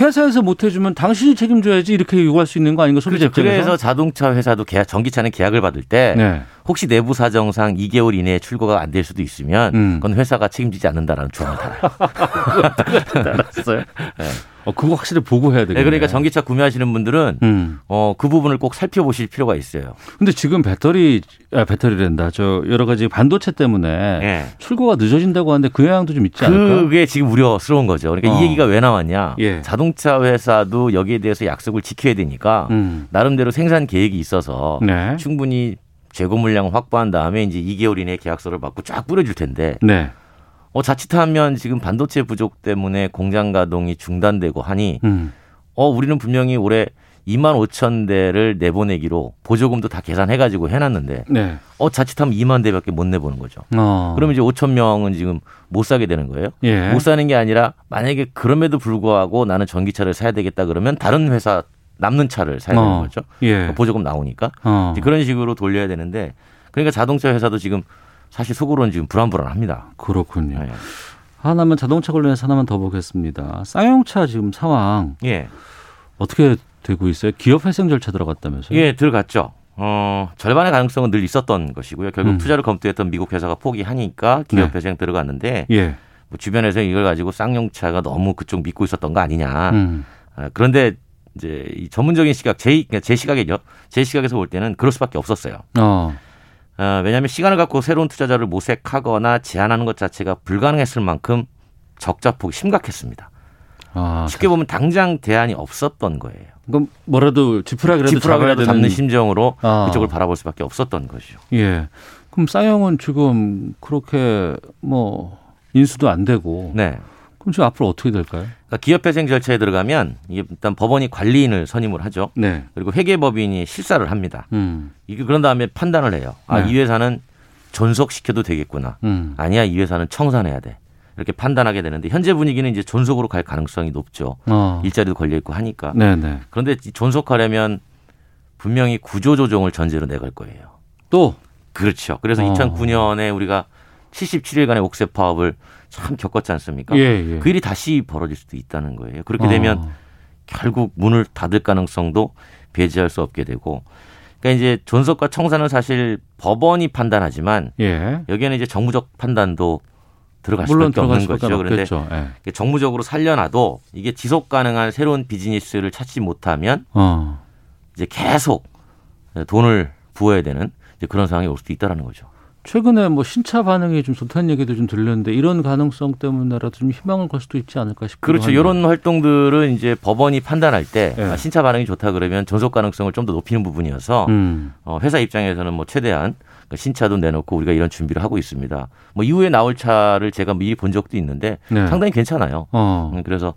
회사에서 못 해주면 당신이 책임져야지 이렇게 요구할 수 있는 거 아닌가 소비자 그렇죠. 입장에서. 그래서 자동차 회사도 계약, 전기차는 계약을 받을 때 네. 혹시 내부 사정상 2개월 이내에 출고가 안 될 수도 있으면 음. 그건 회사가 책임지지 않는다라는 조항을 달아요. 알았어요. 네. 어, 그거 확실히 보고 해야 되겠네. 네, 그러니까 전기차 구매하시는 분들은 음. 어, 그 부분을 꼭 살펴보실 필요가 있어요. 근데 지금 배터리, 아, 배터리랜다. 저 여러 가지 반도체 때문에 예. 출고가 늦어진다고 하는데 그 영향도 좀 있지 않을까? 그게 지금 우려스러운 거죠. 그러니까 어. 이 얘기가 왜 나왔냐? 예. 자동차 회사도 여기에 대해서 약속을 지켜야 되니까 음. 나름대로 생산 계획이 있어서 네. 충분히 재고 물량을 확보한 다음에 이제 2개월 이내에 계약서를 받고 쫙 뿌려줄 텐데 네. 어, 자칫하면 지금 반도체 부족 때문에 공장 가동이 중단되고 하니 음. 어, 우리는 분명히 올해 2만 5천 대를 내보내기로 보조금도 다 계산해가지고 해놨는데 네. 어, 자칫하면 2만 대밖에 못 내보는 거죠. 어. 그러면 이제 5천 명은 지금 못 사게 되는 거예요. 예. 못 사는 게 아니라 만약에 그럼에도 불구하고 나는 전기차를 사야 되겠다 그러면 다른 회사 남는 차를 사야 되는 어. 거죠. 예. 보조금 나오니까 어. 그런 식으로 돌려야 되는데 그러니까 자동차 회사도 지금 사실 속으로는 지금 불안불안합니다. 그렇군요. 네. 하나만 자동차 관련해서 하나만 더 보겠습니다. 쌍용차 지금 상황 예. 어떻게 되고 있어요? 기업 회생 절차 들어갔다면서요? 예, 들어갔죠. 어, 절반의 가능성은 늘 있었던 것이고요. 결국 음. 투자를 검토했던 미국 회사가 포기하니까 기업 네. 회생 들어갔는데 예. 뭐 주변에서 이걸 가지고 쌍용차가 너무 그쪽 믿고 있었던 거 아니냐. 음. 아, 그런데 이제 이 전문적인 시각, 제, 그러니까 제 시각이죠. 제 시각에서 볼 때는 그럴 수밖에 없었어요. 어. 아, 왜냐하면 시간을 갖고 새로운 투자자를 모색하거나 제한하는 것 자체가 불가능했을 만큼 적자폭이 심각했습니다. 아, 쉽게 보면 당장 대안이 없었던 거예요. 그럼 뭐라도 지푸라기라도 지푸라기라도 되는 잡는 심정으로 아. 그쪽을 바라볼 수밖에 없었던 것이죠. 예. 그럼 쌍용은 지금 그렇게 뭐 인수도 안 되고 네. 그럼 지금 앞으로 어떻게 될까요? 그러니까 기업회생 절차에 들어가면 이게 일단 법원이 관리인을 선임을 하죠. 네. 그리고 회계법인이 실사를 합니다. 음. 이게 그런 다음에 판단을 해요. 아, 네. 이 회사는 존속시켜도 되겠구나. 음. 아니야, 이 회사는 청산해야 돼. 이렇게 판단하게 되는데 현재 분위기는 이제 존속으로 갈 가능성이 높죠. 어. 일자리도 걸려 있고 하니까. 네네. 그런데 이 존속하려면 분명히 구조 조정을 전제로 내갈 거예요. 또 그렇죠. 그래서 어. 2009년에 우리가 77일간의 옥새 파업을 참 겪었지 않습니까? 예, 예. 그 일이 다시 벌어질 수도 있다는 거예요. 그렇게 어. 되면 결국 문을 닫을 가능성도 배제할 수 없게 되고 그러니까 이제 존속과 청산은 사실 법원이 판단하지만 예. 여기에는 이제 정무적 판단도 들어갈 수밖에 들어갈 없는 거죠. 그런데 없겠죠. 예. 이게 정무적으로 살려놔도 이게 지속 가능한 새로운 비즈니스를 찾지 못하면 어. 이제 계속 돈을 부어야 되는 이제 그런 상황이 올 수도 있다라는 거죠. 최근에 뭐 신차 반응이 좀 좋다는 얘기도 좀 들렸는데 이런 가능성 때문에라도 좀 희망을 걸 수도 있지 않을까 싶기도 그렇죠. 하네요. 이런 활동들은 이제 법원이 판단할 때 예. 아, 신차 반응이 좋다 그러면 존속 가능성을 좀 더 높이는 부분이어서 음. 어, 회사 입장에서는 뭐 최대한 신차도 내놓고 우리가 이런 준비를 하고 있습니다. 뭐 이후에 나올 차를 제가 미리 본 적도 있는데 네. 상당히 괜찮아요. 어. 음, 그래서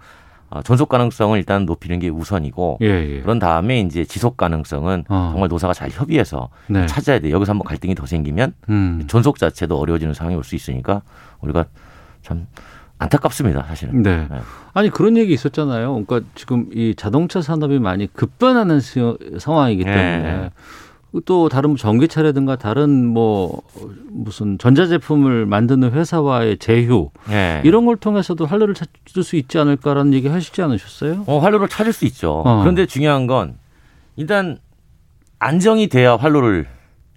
어, 전속 가능성을 일단 높이는 게 우선이고 예, 예. 그런 다음에 이제 지속 가능성은 어. 정말 노사가 잘 협의해서 네. 찾아야 돼. 여기서 한번 갈등이 더 생기면 음. 전속 자체도 어려워지는 상황이 올 수 있으니까 우리가 참 안타깝습니다, 사실은. 네. 아니 그런 얘기 있었잖아요. 그러니까 지금 이 자동차 산업이 많이 급변하는 시- 상황이기 네. 때문에 또 다른 뭐 전기차라든가 다른 뭐 무슨 전자제품을 만드는 회사와의 제휴 네. 이런 걸 통해서도 활로를 찾을 수 있지 않을까라는 얘기 하시지 않으셨어요? 어, 활로를 찾을 수 있죠. 어. 그런데 중요한 건 일단 안정이 돼야 활로를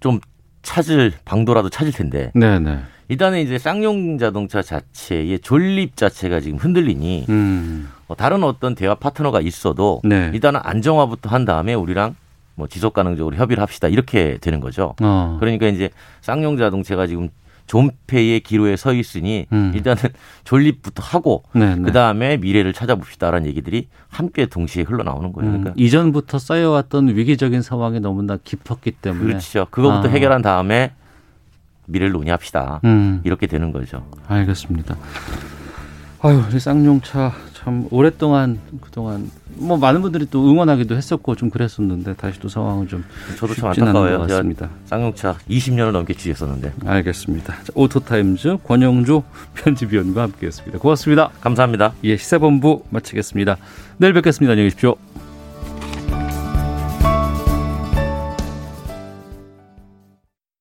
좀 찾을 방도라도 찾을 텐데 네네. 일단은 이제 쌍용 자동차 자체의 존립 자체가 지금 흔들리니 음. 어, 다른 어떤 대화 파트너가 있어도 네. 일단은 안정화부터 한 다음에 우리랑 뭐 지속 가능적으로 협의를 합시다 이렇게 되는 거죠. 어. 그러니까 이제 쌍용 자동차가 지금 존폐의 기로에 서 있으니 음. 일단은 존립부터 하고 네, 네. 그 다음에 미래를 찾아봅시다라는 얘기들이 함께 동시에 흘러나오는 거예요. 음, 그러니까 이전부터 쌓여왔던 위기적인 상황이 너무나 깊었기 때문에 그렇죠. 그거부터 아. 해결한 다음에 미래를 논의합시다. 음. 이렇게 되는 거죠. 알겠습니다. 아유, 이 쌍용차 참 오랫동안 그동안 뭐 많은 분들이 또 응원하기도 했었고 좀 그랬었는데 다시 또 상황은 좀 저도 참 안타까워요. 같습니다. 쌍용차 20년을 넘게 주의했었는데. 알겠습니다. 자, 오토타임즈 권영주 편집위원과 함께했습니다. 고맙습니다. 감사합니다. 예, 시사본부 마치겠습니다. 내일 뵙겠습니다. 안녕히 계십시오.